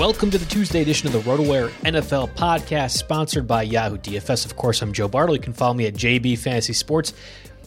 Welcome to the Tuesday edition of the RotoWire NFL podcast, sponsored by Yahoo DFS. Of course, I'm Joe Bartle. You can follow me at JB Fantasy Sports,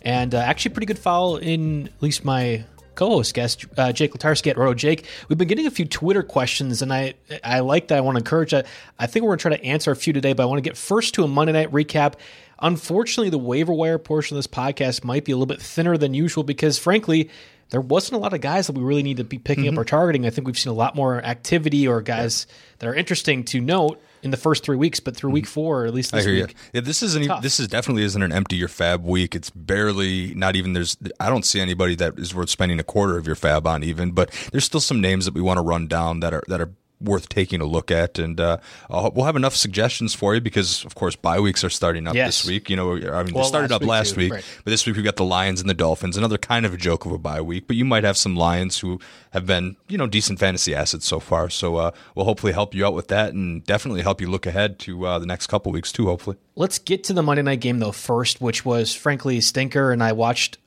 and uh, actually, pretty good follow in at least my co-host guest uh, Jake Latarski at Roto Jake. We've been getting a few Twitter questions, and I I like that. I want to encourage. I, I think we're going to try to answer a few today, but I want to get first to a Monday night recap. Unfortunately, the waiver wire portion of this podcast might be a little bit thinner than usual because, frankly, there wasn't a lot of guys that we really need to be picking Mm-hmm. up or targeting. I think we've seen a lot more activity or guys that are interesting to note in the first three weeks, but through week four, or at least Mm-hmm. I this hear week, you. Yeah, this isn't. tough. This is definitely isn't an empty your fab week. It's barely not even. There's. I don't see anybody that is worth spending a quarter of your fab on even. But there's still some names that we want to run down that are that are worth taking a look at, and uh, we'll have enough suggestions for you because of course bye weeks are starting up Yes. this week. You know, I mean Well, they started last up week, last too, week, right. but this week we've got the Lions and the Dolphins. Another kind of a joke of a bye week, but you might have some Lions who have been you know decent fantasy assets so far. So uh, we'll hopefully help you out with that, and definitely help you look ahead to uh, the next couple weeks too. Hopefully. Let's get to the Monday night game though first, which was frankly a stinker, and I watched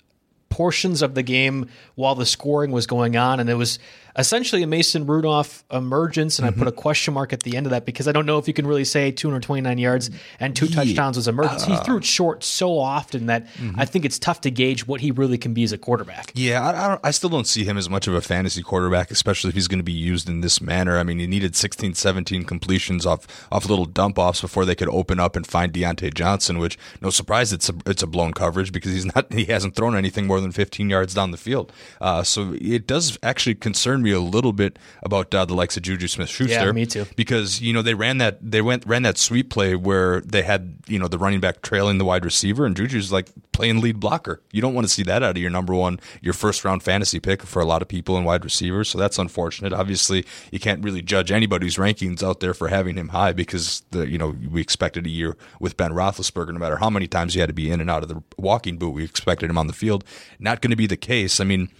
portions of the game while the scoring was going on, and it was essentially a Mason Rudolph emergence, and I put a question mark at the end of that because I don't know if you can really say 229 yards and two touchdowns was emergence. he threw it short so often that I think it's tough to gauge what he really can be as a quarterback. Yeah, I, I, don't, I still don't see him as much of a fantasy quarterback, especially if he's going to be used in this manner. I mean, he needed 16, 17 completions off off little dump offs before they could open up and find Diontae Johnson. Which, no surprise, it's a it's a blown coverage because he's not he hasn't thrown anything more than 15 yards down the field. Uh, so it does actually concern me a little bit about uh, the likes of Juju Smith Schuster. Yeah, me too. Because you know they ran that they went ran that sweep play where they had you know the running back trailing the wide receiver and Juju's like playing lead blocker. You don't want to see that out of your number one, your first round fantasy pick for a lot of people in wide receivers. So that's unfortunate. Obviously, you can't really judge anybody's rankings out there for having him high because the you know we expected a year with Ben Roethlisberger. No matter how many times he had to be in and out of the walking boot, we expected him on the field. Not going to be the case. I mean.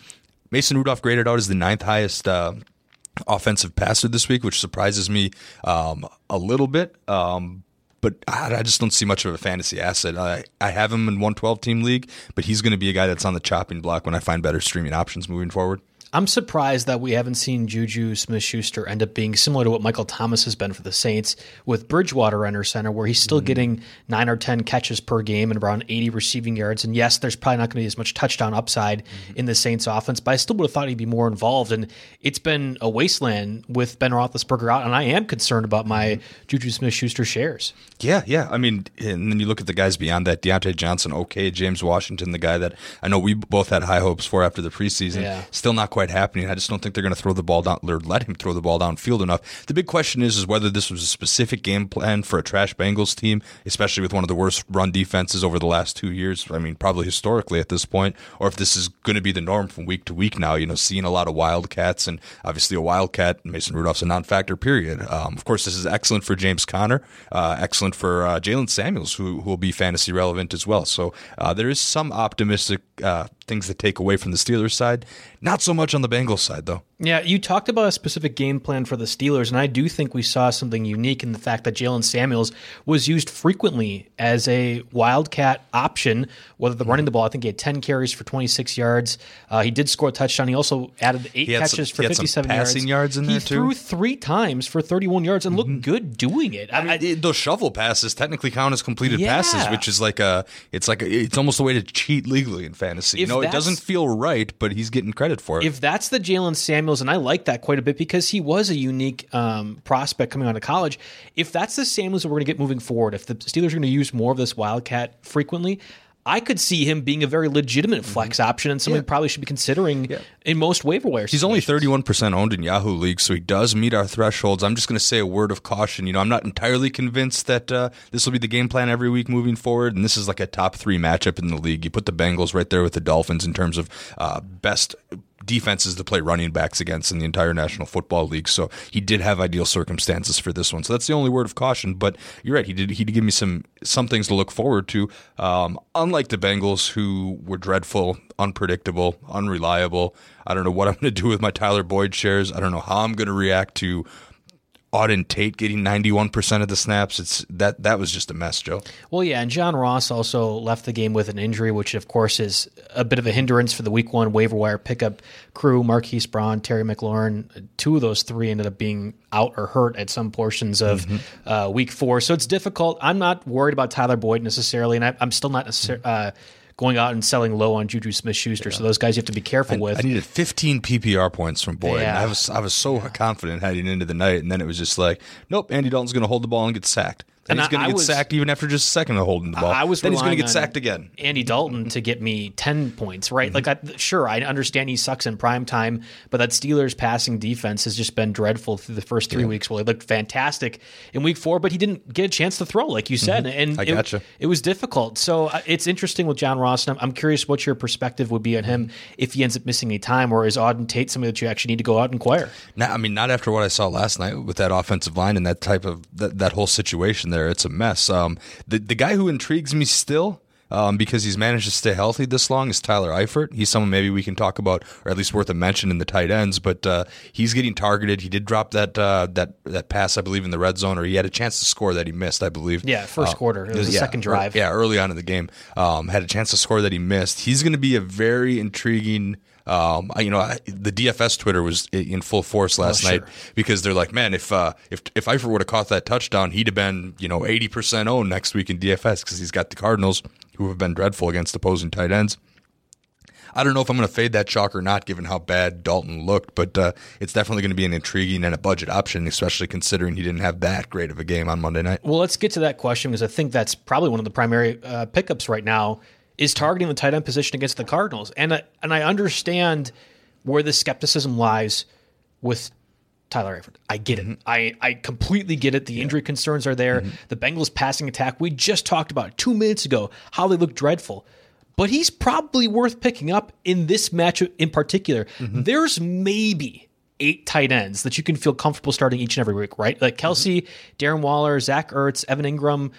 Mason Rudolph graded out as the ninth highest uh, offensive passer this week, which surprises me um, a little bit. Um, but I, I just don't see much of a fantasy asset. I, I have him in one twelve team league, but he's going to be a guy that's on the chopping block when I find better streaming options moving forward. I'm surprised that we haven't seen Juju Smith Schuster end up being similar to what Michael Thomas has been for the Saints with Bridgewater under center, where he's still mm-hmm. getting nine or 10 catches per game and around 80 receiving yards. And yes, there's probably not going to be as much touchdown upside mm-hmm. in the Saints offense, but I still would have thought he'd be more involved. And it's been a wasteland with Ben Roethlisberger out, and I am concerned about my mm-hmm. Juju Smith Schuster shares. Yeah, yeah. I mean, and then you look at the guys beyond that Diontae Johnson, okay, James Washington, the guy that I know we both had high hopes for after the preseason. Yeah. Still not quite happening. I just don't think they're going to throw the ball down or let him throw the ball downfield enough. The big question is is whether this was a specific game plan for a trash Bengals team, especially with one of the worst run defenses over the last two years. I mean, probably historically at this point, or if this is going to be the norm from week to week now. You know, seeing a lot of wildcats and obviously a wildcat, Mason Rudolph's a non-factor. Period. Um, of course, this is excellent for James Conner, uh, excellent for uh, Jaylen Samuels, who, who will be fantasy relevant as well. So uh, there is some optimistic uh, things to take away from the Steelers side. Not so much on the Bengals side, though. Yeah, you talked about a specific game plan for the Steelers, and I do think we saw something unique in the fact that Jaylen Samuels was used frequently as a wildcat option, whether the running the ball. I think he had 10 carries for 26 yards. Uh, he did score a touchdown. He also added eight catches some, for 57 passing yards. yards in he there, too. threw three times for 31 yards and looked mm-hmm. good doing it. I, I mean, those shovel passes technically count as completed yeah. passes, which is like a, it's like a, it's almost a way to cheat legally in fantasy. If you know, it doesn't feel right, but he's getting credit for it. If that's the Jaylen Samuels, and I like that quite a bit because he was a unique um, prospect coming out of college. If that's the Samuels that we're going to get moving forward, if the Steelers are going to use more of this Wildcat frequently, I could see him being a very legitimate mm-hmm. flex mm-hmm. option and something yeah. probably should be considering yeah. in most waiver wires. He's only 31% owned in Yahoo League, so he does meet our thresholds. I'm just going to say a word of caution. You know, I'm not entirely convinced that uh, this will be the game plan every week moving forward, and this is like a top three matchup in the league. You put the Bengals right there with the Dolphins in terms of uh, best defenses to play running backs against in the entire National Football League. So he did have ideal circumstances for this one. So that's the only word of caution. But you're right. He did. He did give me some some things to look forward to. Um, unlike the Bengals, who were dreadful, unpredictable, unreliable. I don't know what I'm going to do with my Tyler Boyd shares. I don't know how I'm going to react to Auden Tate getting 91% of the snaps. It's that that was just a mess, Joe. Well, yeah, and John Ross also left the game with an injury, which of course is a bit of a hindrance for the week one waiver wire pickup crew. Marquise Brown, Terry McLaurin, two of those three ended up being out or hurt at some portions of mm-hmm. uh, week four. So it's difficult. I'm not worried about Tyler Boyd necessarily, and I, am still not necessarily. Uh, going out and selling low on Juju Smith Schuster. Yeah. So those guys you have to be careful I, with. I needed 15 PPR points from Boyd. Yeah. I was I was so confident heading into the night, and then it was just like, nope, Andy Dalton's going to hold the ball and get sacked. And, he's going to get was, sacked even after just a second of holding the ball. I was then he's going to get sacked again. Andy Dalton to get me ten points, right? Mm-hmm. Like, I, sure, I understand he sucks in prime time, but that Steelers passing defense has just been dreadful through the first three yeah. weeks. Well, he looked fantastic in week four, but he didn't get a chance to throw, like you said, mm-hmm. and I it, gotcha. it was difficult. So uh, it's interesting with John Ross. And I'm, I'm, curious what your perspective would be on him if he ends up missing any time, or is Auden Tate somebody that you actually need to go out and inquire? Now, I mean, not after what I saw last night with that offensive line and that type of that, that whole situation there. It's a mess. Um, the the guy who intrigues me still. Um, because he's managed to stay healthy this long is Tyler Eifert. He's someone maybe we can talk about, or at least worth a mention in the tight ends. But uh, he's getting targeted. He did drop that uh, that that pass, I believe, in the red zone, or he had a chance to score that he missed, I believe. Yeah, first uh, quarter. It was yeah, second drive. yeah, early on in the game, um, had a chance to score that he missed. He's going to be a very intriguing um, you know, I, the DFS Twitter was in full force last oh, sure. night because they're like, man, if uh, if if Eifert would have caught that touchdown, he'd have been you know eighty percent owned next week in DFS because he's got the Cardinals who have been dreadful against opposing tight ends. I don't know if I'm going to fade that chalk or not, given how bad Dalton looked, but uh, it's definitely going to be an intriguing and a budget option, especially considering he didn't have that great of a game on Monday night. Well, let's get to that question because I think that's probably one of the primary uh, pickups right now is targeting the tight end position against the Cardinals. And I, and I understand where the skepticism lies with Tyler Eifert. I get it. Mm-hmm. I, I completely get it. The yeah. injury concerns are there. Mm-hmm. The Bengals passing attack, we just talked about it two minutes ago, how they look dreadful. But he's probably worth picking up in this matchup in particular. Mm-hmm. There's maybe eight tight ends that you can feel comfortable starting each and every week, right? Like Kelce, mm-hmm. Darren Waller, Zach Ertz, Evan Engram.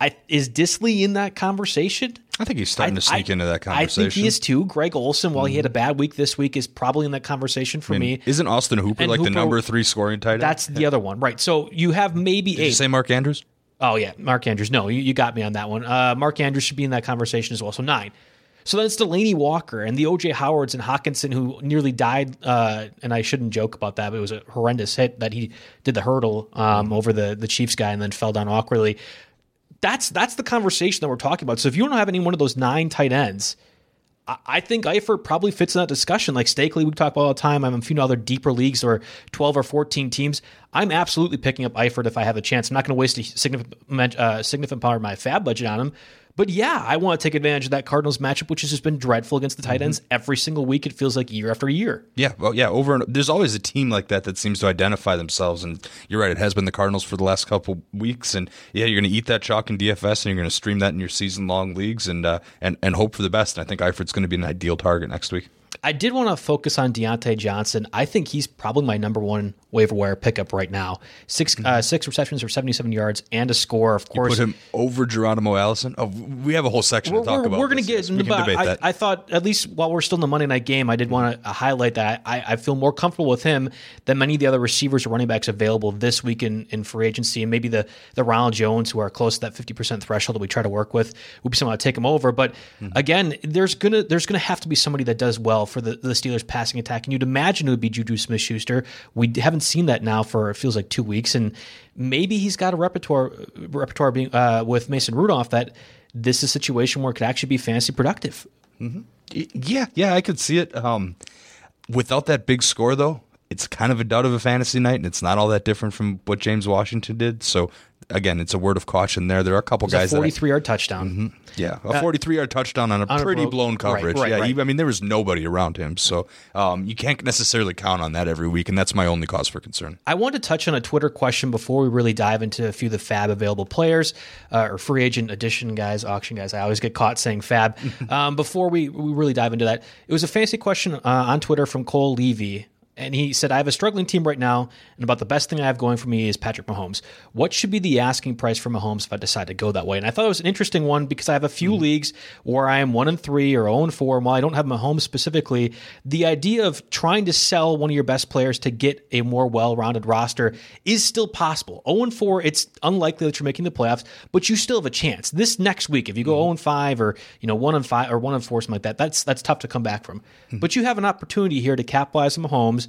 I, is Dissly in that conversation? I think he's starting to sneak into that conversation. I think he is too. Greg Olsen, while mm-hmm. he had a bad week this week, is probably in that conversation for I mean, me. Isn't Austin Hooper and like Hooper, the number three scoring tight end? That's the other one, right? So you have maybe Did eight. You say Mark Andrews? Oh yeah, Mark Andrews. No, you, you got me on that one. Uh, Mark Andrews should be in that conversation as well. So nine. So then it's Delanie Walker and the OJ Howards and Hockenson who nearly died. Uh, and I shouldn't joke about that, but it was a horrendous hit that he did the hurdle um, over the the Chiefs guy and then fell down awkwardly. That's that's the conversation that we're talking about. So if you don't have any one of those nine tight ends, I, I think Eifert probably fits in that discussion. Like Stakely, we talk about all the time. I'm a few other deeper leagues or 12 or 14 teams. I'm absolutely picking up Eifert if I have a chance. I'm not going to waste a significant, uh, significant part of my fab budget on him. But yeah, I want to take advantage of that Cardinals matchup, which has just been dreadful against the tight mm-hmm. ends every single week. It feels like year after year. Yeah, well, yeah. Over and there's always a team like that that seems to identify themselves, and you're right. It has been the Cardinals for the last couple weeks, and yeah, you're going to eat that chalk in DFS, and you're going to stream that in your season long leagues, and uh, and and hope for the best. And I think Eifert's going to be an ideal target next week. I did want to focus on Diontae Johnson. I think he's probably my number one waiver wire pickup right now. 6 uh, mm-hmm. six receptions for seventy seven yards and a score. Of course, you put him over Geronimo Allison. Oh, we have a whole section we're, to talk we're, about. We're going to get into but I, I, thought at least while we're still in the Monday night game, I did want to highlight that I, I, feel more comfortable with him than many of the other receivers or running backs available this week in, in free agency, and maybe the the Ronald Jones who are close to that fifty percent threshold that we try to work with would be someone to take him over. But mm-hmm. again, there's gonna there's gonna have to be somebody that does well for the, the Steelers passing attack, and you'd imagine it would be Juju Smith Schuster. We haven't seen that now for it feels like two weeks, and maybe he's got a repertoire repertoire being uh, with Mason Rudolph that this is a situation where it could actually be fantasy productive. Mm-hmm. Yeah, yeah, I could see it. Um, without that big score, though, it's kind of a dud of a fantasy night, and it's not all that different from what James Washington did. So again, it's a word of caution there. There are a couple guys. A Forty-three yard touchdown. Mm-hmm. Yeah, a uh, forty-three yard touchdown on a on pretty a blown coverage. Right, right, yeah, right. He, I mean, there was nobody around him, so um, you can't necessarily count on that every week, and that's my only cause for concern. I want to touch on a Twitter question before we really dive into a few of the Fab available players uh, or free agent addition guys, auction guys. I always get caught saying Fab. um, before we, we really dive into that, it was a fancy question uh, on Twitter from Cole Levy and he said, I have a struggling team right now, and about the best thing I have going for me is Patrick Mahomes. What should be the asking price for Mahomes if I decide to go that way? And I thought it was an interesting one because I have a few mm-hmm. leagues where I am one and three or 0 and four, and while I don't have Mahomes specifically, the idea of trying to sell one of your best players to get a more well-rounded roster is still possible. 0 and four, it's unlikely that you're making the playoffs, but you still have a chance. This next week, if you go mm-hmm. 0 and five or you know one and five or one and four, something like that, that's that's tough to come back from. Mm-hmm. But you have an opportunity here to capitalize on Mahomes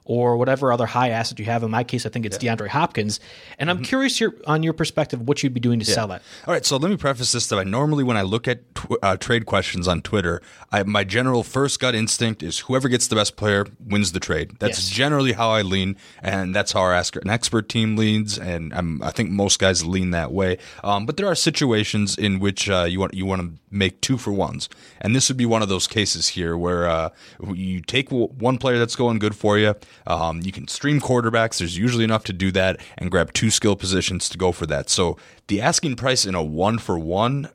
or whatever other high asset you have. In my case, I think it's yeah. DeAndre Hopkins. And I'm mm-hmm. curious your, on your perspective, what you'd be doing to yeah. sell that. All right, so let me preface this that I normally, when I look at tw- uh, trade questions on Twitter, I, my general first gut instinct is whoever gets the best player wins the trade. That's yes. generally how I lean, and that's how our Ask an Expert team leans, and I'm, i think most guys lean that way. Um, but there are situations in which uh, you want you want to make two for ones, and this would be one of those cases here where uh, you take one player that's going good for you. Um, you can stream quarterbacks. There's usually enough to do that and grab two skill positions to go for that. So the asking price in a one for one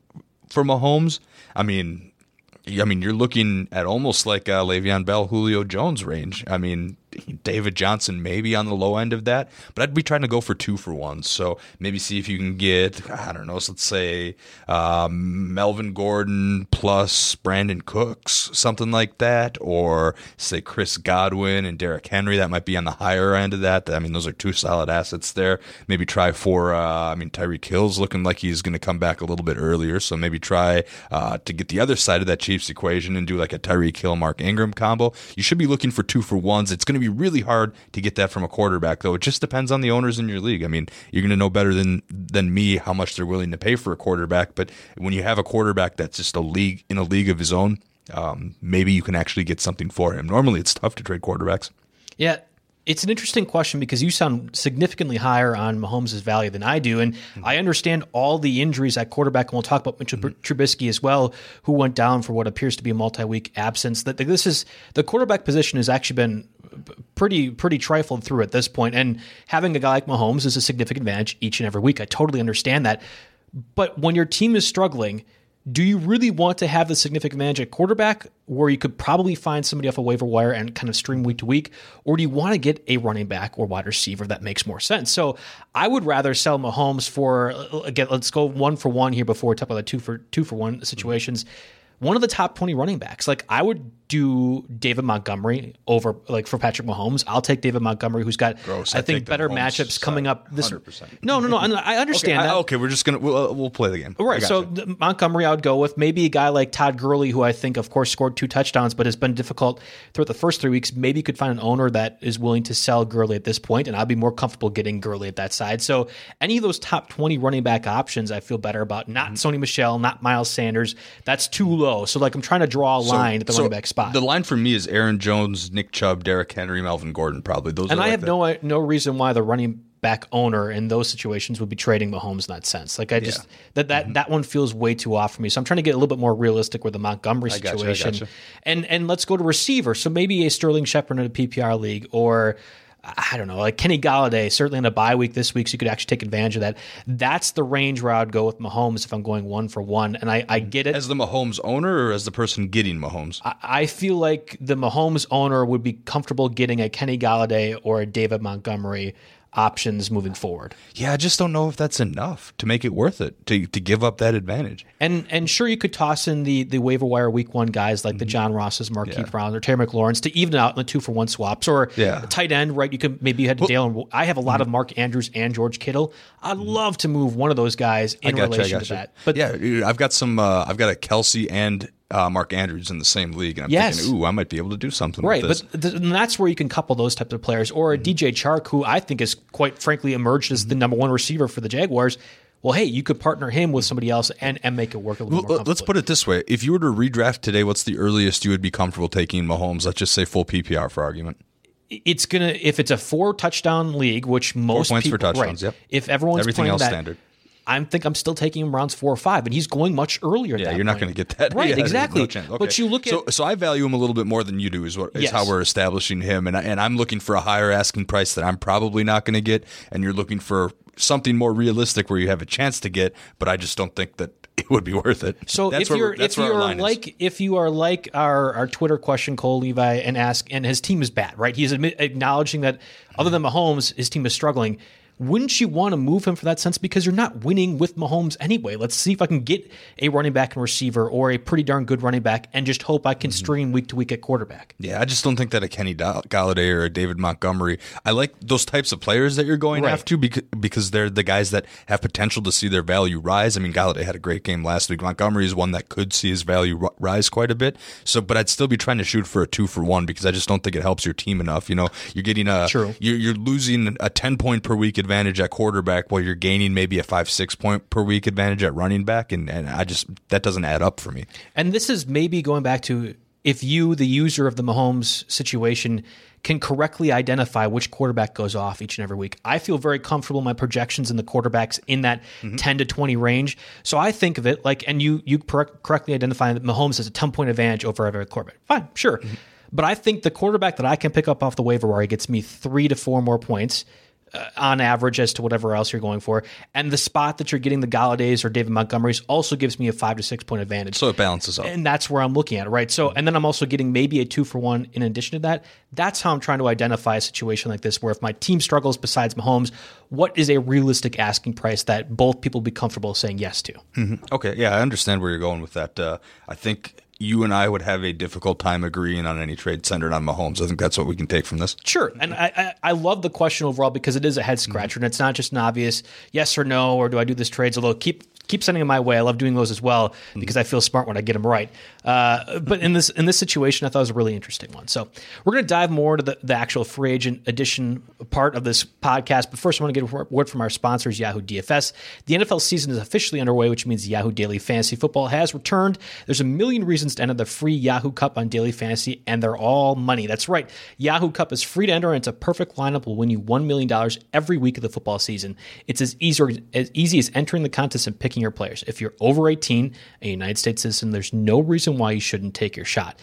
for Mahomes, I mean, I mean, you're looking at almost like a Le'Veon Bell, Julio Jones range. I mean, David Johnson maybe on the low end of that, but I'd be trying to go for two for one. So maybe see if you can get I don't know, so let's say um, Melvin Gordon plus Brandin Cooks, something like that, or say Chris Godwin and Derrick Henry. That might be on the higher end of that. I mean, those are two solid assets there. Maybe try for uh, I mean Tyreek Hill's looking like he's going to come back a little bit earlier, so maybe try uh, to get the other side of that Chiefs equation and do like a Tyreek Hill Mark Ingram combo. You should be looking for two for ones. It's going to be be really hard to get that from a quarterback, though. It just depends on the owners in your league. I mean, you're going to know better than than me how much they're willing to pay for a quarterback. But when you have a quarterback that's just a league in a league of his own, um, maybe you can actually get something for him. Normally, it's tough to trade quarterbacks. Yeah, it's an interesting question because you sound significantly higher on Mahomes' value than I do. And mm-hmm. I understand all the injuries at quarterback, and we'll talk about Mitchell mm-hmm. Trubisky as well, who went down for what appears to be a multi week absence. That this is the quarterback position has actually been pretty pretty trifled through at this point. And having a guy like Mahomes is a significant advantage each and every week. I totally understand that. But when your team is struggling, do you really want to have the significant advantage at quarterback where you could probably find somebody off a waiver wire and kind of stream week to week? Or do you want to get a running back or wide receiver that makes more sense? So I would rather sell Mahomes for, again, let's go one for one here before we talk about the two for two for one situations. One of the top 20 running backs. Like I would do David Montgomery over like for Patrick Mahomes. I'll take David Montgomery, who's got Gross. I, I think better matchups coming up. This 100%. no, no, no. I understand okay, that. I- okay, we're just gonna we'll, uh, we'll play the game. Right. So. Montgomery, I would go with maybe a guy like Todd Gurley, who I think, of course, scored two touchdowns, but has been difficult throughout the first three weeks. Maybe you could find an owner that is willing to sell Gurley at this point, and I'd be more comfortable getting Gurley at that side. So any of those top twenty running back options, I feel better about. Not Mm-hmm. Sony Michel, not Miles Sanders. That's too low. So like I'm trying to draw a line at the So running back spot. The line for me is Aaron Jones, Nick Chubb, Derrick Henry, Melvin Gordon. Probably those. and I like have the- no uh, no reason why the running back owner in those situations would be trading Mahomes in that sense. Like I just that that mm-hmm. that one feels way too off for me. So I'm trying to get a little bit more realistic with the Montgomery situation. And and let's go to receiver. So maybe a Sterling Shepard in a PPR league or I don't know, like Kenny Golladay, certainly in a bye week this week, so you could actually take advantage of that. That's the range where I'd go with Mahomes if I'm going one for one. And I, I get it. As the Mahomes owner or as the person getting Mahomes? I- I feel like the Mahomes owner would be comfortable getting a Kenny Golladay or a David Montgomery options moving forward. yeah, I just don't know if that's enough to make it worth it to to give up that advantage. And and sure, you could toss in the the waiver wire week one guys like the John Rosses, Marquise Mm-hmm. Yeah. Brown, or Terry McLaurin's to even out in the two for one swaps, or Yeah. tight end, right? You could maybe you had to Dale. I have a lot of Mark Andrews and George Kittle. I'd love to move one of those guys in Mm-hmm. I gotcha, I relation to that. But yeah, I've got some. Uh, I've got a Kelce and uh, Mark Andrews in the same league, and I'm Yes. thinking, ooh, I might be able to do something Right, with this. but th- and that's where you can couple those types of players, or a DJ Chark, who I think is quite frankly emerged as the Mm-hmm. number one receiver for the Jaguars. Well, hey, you could partner him with somebody else and, and make it work a little more. Let's put it this way: if you were to redraft today, what's the earliest you would be comfortable taking Mahomes? Let's just say full PPR for argument. it's gonna if it's a four touchdown league, which most points for touchdowns, right, yep. If everyone's Everything playing else that, standard. I think I'm still taking him rounds four or five, and he's going much earlier. Yeah, that you're not going to get that. right? Yeah, exactly. no chance. But you look at so, so I value him a little bit more than you do. Is what is Yes. how we're establishing him, and I, and I'm looking for a higher asking price that I'm probably not going to get, and you're looking for something more realistic where you have a chance to get, but I just don't think that it would be worth it. So that's if you're if you're line is. like if you are like our our Twitter question Cole Levi and ask and his team is bad, right? He's admit, acknowledging that other than Mahomes, his team is struggling. Wouldn't you want to move him for that sense because you're not winning with Mahomes anyway? Let's see if I can get a running back and receiver or a pretty darn good running back and just hope I can Mm-hmm. stream week to week at quarterback. Yeah, I just don't think that a Kenny Golladay or a David Montgomery. I like those types of players that you're going Right. after because, because they're the guys that have potential to see their value rise. I mean, Golladay had a great game last week. Montgomery is one that could see his value rise quite a bit. So, but I'd still be trying to shoot for a two for one because I just don't think it helps your team enough. You know, you're getting a True. You're, you're losing a ten point per week advantage at quarterback while you're gaining maybe a five six point per week advantage at running back, and and I just that doesn't add up for me. And this is maybe going back to if you, the user of the Mahomes situation, can correctly identify which quarterback goes off each and every week. I feel very comfortable in my projections in the quarterbacks in that mm-hmm. 10 to 20 range. So I think of it like, and you you correctly identify that Mahomes has a 10 point advantage over every quarterback. Fine, sure. Mm-hmm. But I think the quarterback that I can pick up off the waiver wire gets me three to four more points uh, on average as to whatever else you're going for. And the spot that you're getting the Golladays or David Montgomerys also gives me a five to six point advantage. So it balances out. And that's where I'm looking at, right? So, and then I'm also getting maybe a two for one in addition to that. That's how I'm trying to identify a situation like this where if my team struggles besides Mahomes, what is a realistic asking price that both people be comfortable saying yes to? Okay, yeah, I understand where you're going with that. Uh, I think you and I would have a difficult time agreeing on any trade centered on Mahomes. I think that's what we can take from this. Sure. And I, I, I love the question overall because it is a head scratcher and it's not just an obvious yes or no, or do I do this trades? Although keep keep sending them my way. I love doing those as well because I feel smart when I get them right. Uh, but in this in this situation, I thought it was a really interesting one. So we're going to dive more into the, the actual free agent edition part of this podcast. But first, I want to get a word from our sponsors, Yahoo DFS. The NFL season is officially underway, which means Yahoo Daily Fantasy Football has returned. There's a million reasons to enter the free Yahoo Cup on Daily Fantasy, and they're all money. That's right. Yahoo Cup is free to enter, and it's a perfect lineup. Will win you one million dollars every week of the football season. It's as easy as easy as entering the contest and picking picking your players. If you're over 18, a United States citizen, there's no reason why you shouldn't take your shot.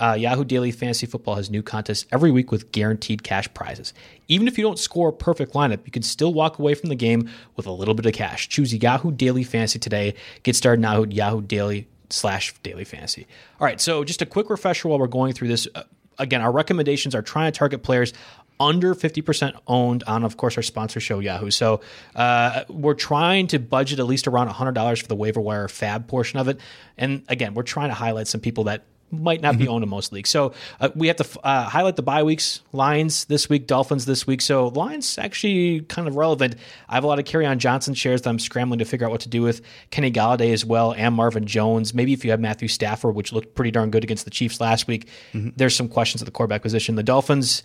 Uh, Yahoo Daily Fantasy Football has new contests every week with guaranteed cash prizes. Even if you don't score a perfect lineup, you can still walk away from the game with a little bit of cash. Choose Yahoo Daily Fantasy today. Get started now at Yahoo Daily slash Daily Fantasy. All right, so just a quick refresher while we're going through this. Uh, again, our recommendations are trying to target players under 50% owned on, of course, our sponsor show, Yahoo. So uh, we're trying to budget at least around $100 for the waiver wire fab portion of it. And again, we're trying to highlight some people that might not be owned in most leagues. So uh, we have to uh, highlight the bye weeks. Lions this week, Dolphins this week. So Lions actually kind of relevant. I have a lot of Kerryon Johnson shares that I'm scrambling to figure out what to do with. Kenny Golladay as well, and Marvin Jones. Maybe if you have Matthew Stafford, which looked pretty darn good against the Chiefs last week, there's some questions at the quarterback position. The Dolphins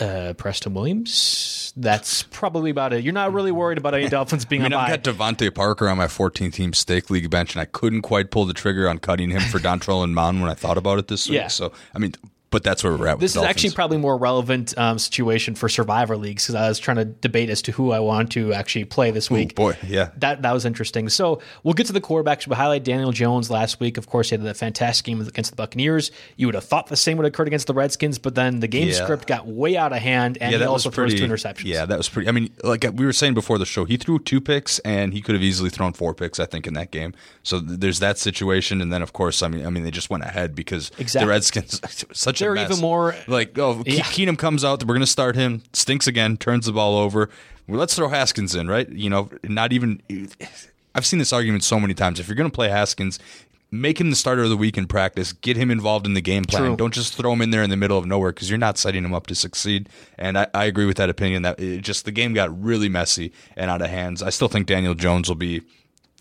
uh, Preston Williams. That's probably about it. You're not really worried about any Dolphins being I mean, on I've got DeVante Parker on my 14 team stake league bench, and I couldn't quite pull the trigger on cutting him for Dontrelle Inman when I thought about it this week. Yeah. So, I mean, but that's where we're at. With This is Dolphins. actually probably more relevant um, situation for Survivor leagues because I was trying to debate as to who I want to actually play this Ooh, week. boy, yeah. That that was interesting. So we'll get to the quarterbacks. We highlight Daniel Jones last week. Of course, he had that fantastic game against the Buccaneers. You would have thought the same would have occurred against the Redskins, but then the game Yeah. script got way out of hand, and he also throws two interceptions. Yeah, that was pretty. I mean, like we were saying before the show, he threw two picks, and he could have easily thrown four picks. I think in that game. So there's that situation, and then of course, I mean, I mean, they just went ahead because Exactly. the Redskins such They're a mess. even more- like oh, Ke- Yeah. Keenum comes out, we're going to start him, stinks again, turns the ball over. Well, let's throw Haskins in, right? You know, not even. I've seen this argument so many times. If you're going to play Haskins. Make him the starter of the week in practice. Get him involved in the game plan. True. Don't just throw him in there in the middle of nowhere because you're not setting him up to succeed. And I, I agree with that opinion that it just the game got really messy and out of hands. I still think Daniel Jones will be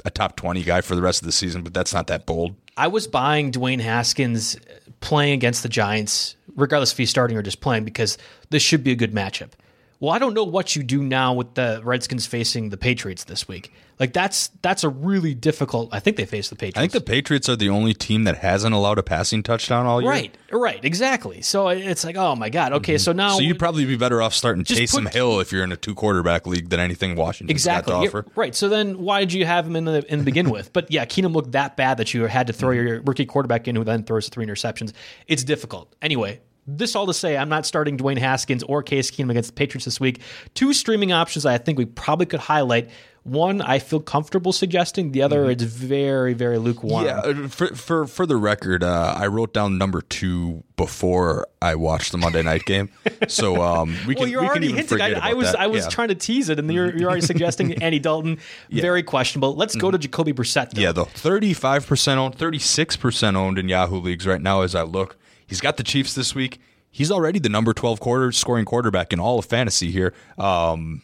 a top 20 guy for the rest of the season, but that's not that bold. I was buying Dwayne Haskins playing against the Giants, regardless if he's starting or just playing, because this should be a good matchup. Well, I don't know what you do now with the Redskins facing the Patriots this week. Like that's that's a really difficult. I think they face the Patriots. I think the Patriots are the only team that hasn't allowed a passing touchdown all year. right, right, exactly. So it's like, oh my god. Okay, so now Mm-hmm. So you'd probably be better off starting Taysom put- Hill if you're in a two quarterback league than anything Washington Exactly. got to Yeah, offer. right. So then why did you have him in the in the begin with? But yeah, Keenum looked that bad that you had to throw your rookie quarterback in who then throws three interceptions. It's difficult. Anyway, this all to say I'm not starting Dwayne Haskins or Case Keenum against the Patriots this week. Two streaming options I think we probably could highlight. One I feel comfortable suggesting. The other it's very very lukewarm. Yeah, uh, for, for for the record, uh, I wrote down number two before I watched the Monday night game, so um, we can well, you're we can already even hinting. I, I was that. I was Yeah. trying to tease it, and you're, you're already suggesting Andy Dalton. Very questionable. Let's go to Jacoby Brissett. Though. Mm-hmm. Yeah, though thirty-five percent owned, thirty-six percent owned in Yahoo leagues right now. As I look, he's got the Chiefs this week. He's already the number twelve quarter scoring quarterback in all of fantasy here. Um,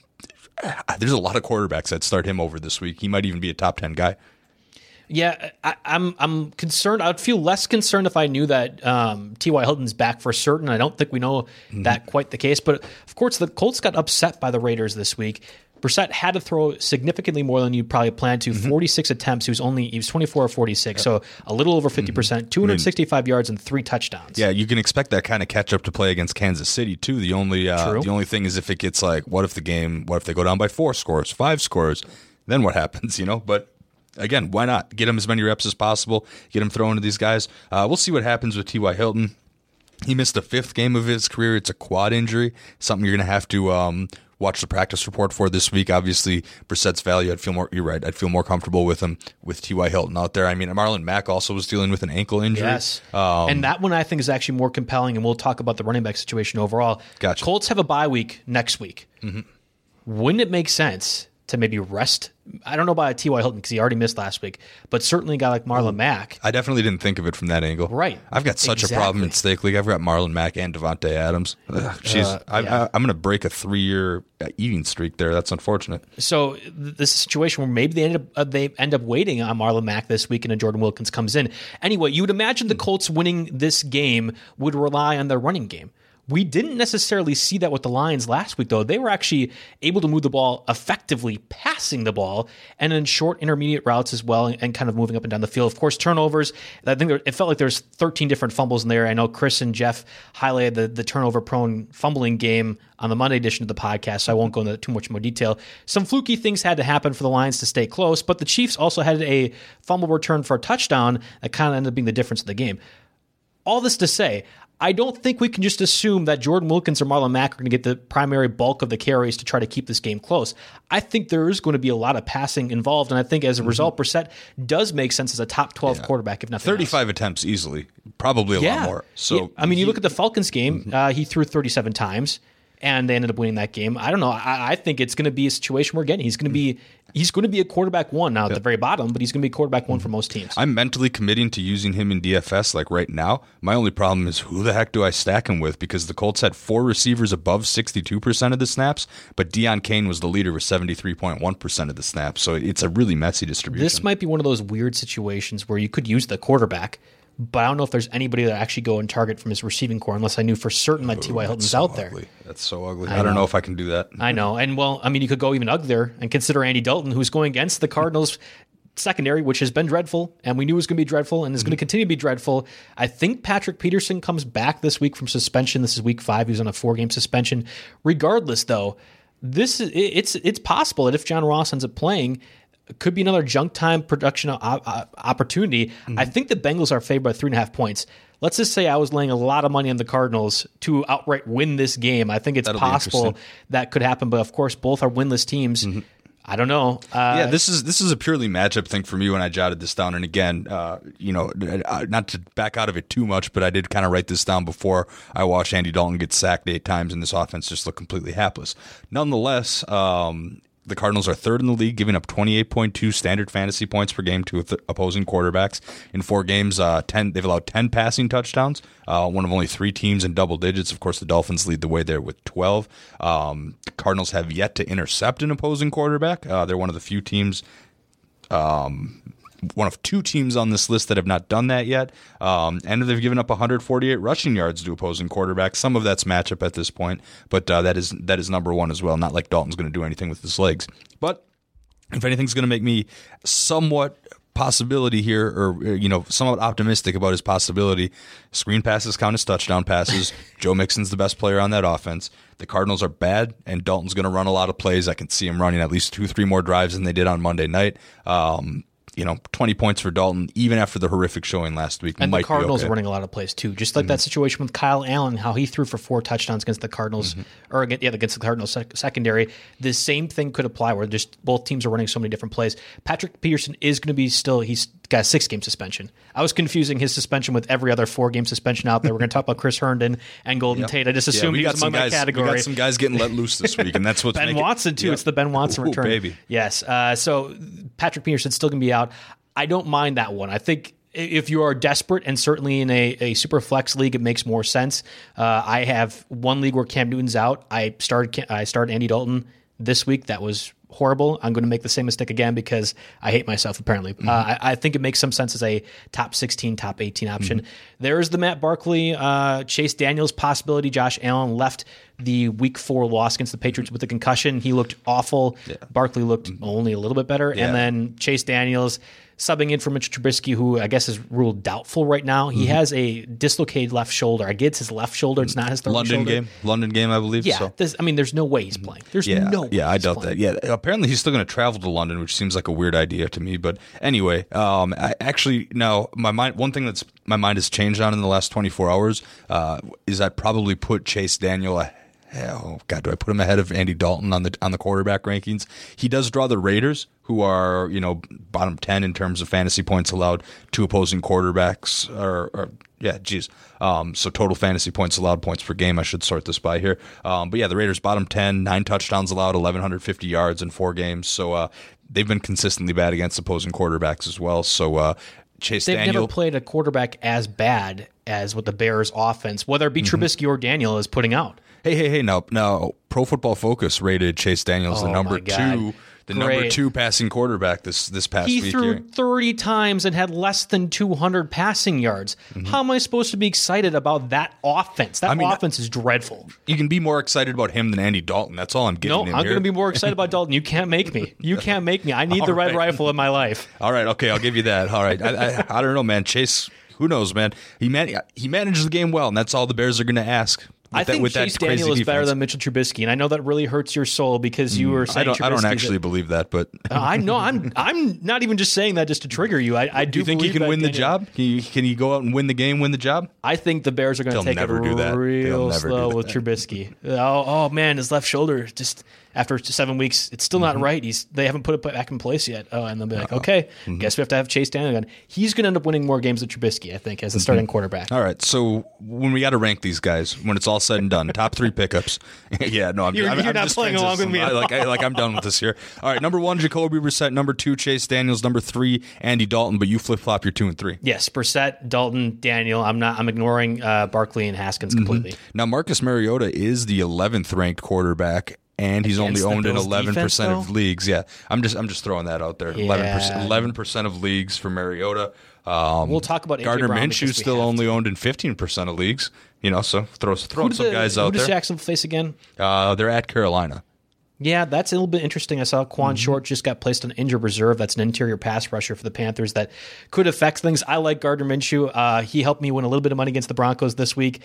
there's a lot of quarterbacks that start him over this week. He might even be a top ten guy. Yeah, I, I'm I'm concerned. I'd feel less concerned if I knew that um, T.Y. Hilton's back for certain. I don't think we know that quite the case. But of course, the Colts got upset by the Raiders this week. Brissett had to throw significantly more than you probably planned to. Mm-hmm. 46 attempts. He was only he was 24 or 46, so a little over 50 percent. 265 yards and three touchdowns. Mm-hmm. Yeah, you can expect that kind of catch up to play against Kansas City too. The only uh, the only thing is if it gets like, what if the game? What if they go down by four scores, five scores? Then what happens? You know, but. Again, why not get him as many reps as possible? Get him thrown to these guys. Uh, we'll see what happens with T.Y. Hilton. He missed the fifth game of his career. It's a quad injury, something you're going to have to um, watch the practice report for this week. Obviously, Brissett's value, I'd feel more. You're right. I'd feel more comfortable with him with T.Y. Hilton out there. I mean, Marlon Mack also was dealing with an ankle injury. Yes. Um, and that one I think is actually more compelling, and we'll talk about the running back situation overall. Gotcha. Mm-hmm. Colts have a bye week next week. Wouldn't it make sense to maybe rest? I don't know about T.Y. Hilton because he already missed last week, but certainly a guy like Marlon Mack. I definitely didn't think of it from that angle. Right. I've got such a problem in Exactly. stake league. I've got Marlon Mack and Davante Adams. Jeez, Uh, I, yeah. I'm going to break a three year eating streak there. That's unfortunate. So th- this situation where maybe they end up uh, they end up waiting on Marlon Mack this week, and then Jordan Wilkins comes in. Anyway, you would imagine the Colts winning this game would rely on their running game. We didn't necessarily see that with the Lions last week, though. They were actually able to move the ball effectively, passing the ball, and in short intermediate routes as well, and kind of moving up and down the field. Of course, turnovers. I think there, it felt like there's 13 different fumbles in there. I know Chris and Jeff highlighted the, the turnover prone fumbling game on the Monday edition of the podcast, so I won't go into too much more detail. Some fluky things had to happen for the Lions to stay close, but the Chiefs also had a fumble return for a touchdown that kind of ended up being the difference of the game. All this to say, I don't think we can just assume that Jordan Wilkins or Marlon Mack are going to get the primary bulk of the carries to try to keep this game close. I think there is going to be a lot of passing involved, and I think as a result, Brissett does make sense as a top twelve yeah. quarterback, if nothing. Thirty-five else. attempts easily, probably a yeah. lot more. So yeah. I mean, you look at the Falcons game; mm-hmm. uh, he threw thirty-seven times and they ended up winning that game. I don't know. I, I think it's going to be a situation where again he's going to be he's going to be a quarterback one now at the very bottom, but he's going to be a quarterback one for most teams. I'm mentally committing to using him in DFS like right now. My only problem is who the heck do I stack him with? Because the Colts had four receivers above 62% of the snaps, but Deon Cain was the leader with 73.1% of the snaps. So it's a really messy distribution. This might be one of those weird situations where you could use the quarterback but I don't know if there's anybody that actually go and target from his receiving corps unless I knew for certain that T.Y. Hilton's so out there. That's so ugly. I, I don't know. know if I can do that. I know. And well, I mean, you could go even uglier and consider Andy Dalton, who's going against the Cardinals secondary, which has been dreadful, and we knew it was going to be dreadful and is mm-hmm. going to continue to be dreadful. I think Patrick Peterson comes back this week from suspension. This is week five. He's on a four game suspension. Regardless, though, this is it's it's possible that if John Ross ends up playing, could be another junk time production opportunity. Mm-hmm. I think the Bengals are favored by three and a half points. Let's just say I was laying a lot of money on the Cardinals to outright win this game. I think it's That'll possible that could happen, but of course, both are winless teams. Mm-hmm. I don't know. Uh, yeah, this is this is a purely matchup thing for me when I jotted this down. And again, uh, you know, uh, not to back out of it too much, but I did kind of write this down before I watched Andy Dalton get sacked eight times, and this offense just looked completely hapless. Nonetheless, um, the Cardinals are third in the league, giving up 28.2 standard fantasy points per game to opposing quarterbacks. In four games, uh, 10 they've allowed 10 passing touchdowns. Uh, one of only three teams in double digits. Of course, the Dolphins lead the way there with 12. Um, Cardinals have yet to intercept an opposing quarterback. Uh, they're one of the few teams um, one of two teams on this list that have not done that yet. Um, and they've given up 148 rushing yards to opposing quarterbacks. Some of that's matchup at this point, but uh, that is that is number one as well. Not like Dalton's going to do anything with his legs, but if anything's going to make me somewhat possibility here, or you know, somewhat optimistic about his possibility. Screen passes count as touchdown passes. Joe Mixon's the best player on that offense. The Cardinals are bad, and Dalton's going to run a lot of plays. I can see him running at least two, three more drives than they did on Monday night. Um, you know, 20 points for Dalton, even after the horrific showing last week. And the Cardinals okay. are running a lot of plays too. Just like mm-hmm. that situation with Kyle Allen, how he threw for four touchdowns against the Cardinals, mm-hmm. or yeah, against the Cardinals sec- secondary. The same thing could apply where just both teams are running so many different plays. Patrick Peterson is going to be still, he's got a six game suspension. I was confusing his suspension with every other four game suspension out there. We're going to talk about Chris Herndon and Golden yep. Tate. I just assumed yeah, he was among guys, my category. We got some guys getting let loose this week, and that's what's Ben Watson too. Yep. It's the Ben Watson Ooh, return, baby. Yes. Uh, so Patrick Peterson's still going to be out. I don't mind that one. I think if you are desperate and certainly in a, a super flex league, it makes more sense. Uh, I have one league where Cam Newton's out. I started I started Andy Dalton this week. That was horrible. I'm going to make the same mistake again because I hate myself. Apparently, mm-hmm. uh, I, I, think it makes some sense as a top 16, top 18 option. Mm-hmm. There is the Matt Barkley, uh, Chase Daniels possibility. Josh Allen left the Week Four loss against the Patriots with a concussion. He looked awful. Yeah. Barkley looked mm-hmm. only a little bit better, yeah. and then Chase Daniels subbing in for Mitch Trubisky, who I guess is ruled doubtful right now. He mm-hmm. has a dislocated left shoulder. I get it's his left shoulder. It's not his third London shoulder. game, London game, I believe. Yeah, so. I mean, there's no way he's playing. There's yeah, no. Yeah, I doubt playing. that. Yeah, apparently he's still going to travel to London, which seems like a weird idea to me. But anyway, um, I actually now my mind. One thing that's my mind has changed on in the last 24 hours uh, is I probably put Chase Daniel oh god, do I put him ahead of Andy Dalton on the on the quarterback rankings? He does draw the Raiders, who are you know bottom ten in terms of fantasy points allowed to opposing quarterbacks. Or, or yeah, geez, um, so total fantasy points allowed points per game. I should sort this by here. Um, but yeah, the Raiders bottom ten, nine touchdowns allowed, eleven hundred fifty yards in four games. So uh, they've been consistently bad against opposing quarterbacks as well. So uh, Chase They've Daniel. never played a quarterback as bad as what the Bears offense, whether it be mm-hmm. Trubisky or Daniel, is putting out. Hey, hey, hey! Now, now, Pro Football Focus rated Chase Daniels oh the number two the number two passing quarterback this this past He week. threw here. 30 times and had less than 200 passing yards. Mm-hmm. How am I supposed to be excited about that offense? That I mean, offense is dreadful. You can be more excited about him than Andy Dalton. That's all I'm getting. No, I'm going to be more excited about Dalton. You can't make me. You can't make me. I need the All red right. rifle in my life. All right, okay, I'll give you that. All right, I, I, I don't know, man. Chase, who knows, man? He man, he managed the game well, and that's all the Bears are going to ask. I that- think that Chase Daniel is better than Mitchell Trubisky, and I know that really hurts your soul because you were I don't. I don't actually a- believe that, but Uh, I know. I'm. I'm not even just saying that just to trigger you. I, I do. you think he can that win the job? Can he, can he go out and win the game, win the job? I think the Bears are going to take never it do that. Real never slow with that. Trubisky. Oh, oh man, his left shoulder just after seven weeks, it's still Mm-hmm. not right. He's they haven't put it back in place yet. Oh, and they'll be like, Uh-huh. okay, Mm-hmm. guess we have to have Chase Daniel again. He's going to end up winning more games than Trubisky, I think, as the starting quarterback. All right, so when we got to rank these guys, when it's all said and done, top three pickups. yeah, no, I'm, You're- I'm, you're I'm not just playing along with me I, like, I, like I'm done with this here. All right, number one, Jacoby Brissett. Number two, Chase Daniels. Number three, Andy Dalton. But you flip flop your two and three. Yes, Brissett, Dalton, Daniel. I'm not. I'm ignoring uh, Barkley and Haskins Mm-hmm. completely. Now, Marcus Mariota is the 11th ranked quarterback, and he's only owned in Bills 11 defense, percent of leagues. Yeah, I'm just I'm just throwing that out there. 11 Yeah. percent 11 percent of leagues for Mariota. Um, We'll talk about Gardner Brown Minshew's because we still only owned in 15 percent of leagues. You know, so throw throw Who some the- guys who out does there. Jacksonville face again? Uh, they're at Carolina. Yeah, that's a little bit interesting. I saw Kawann Mm-hmm. Short just got placed on injured reserve. That's an interior pass rusher for the Panthers that could affect things. I like Gardner Minshew. Uh, he helped me win a little bit of money against the Broncos this week.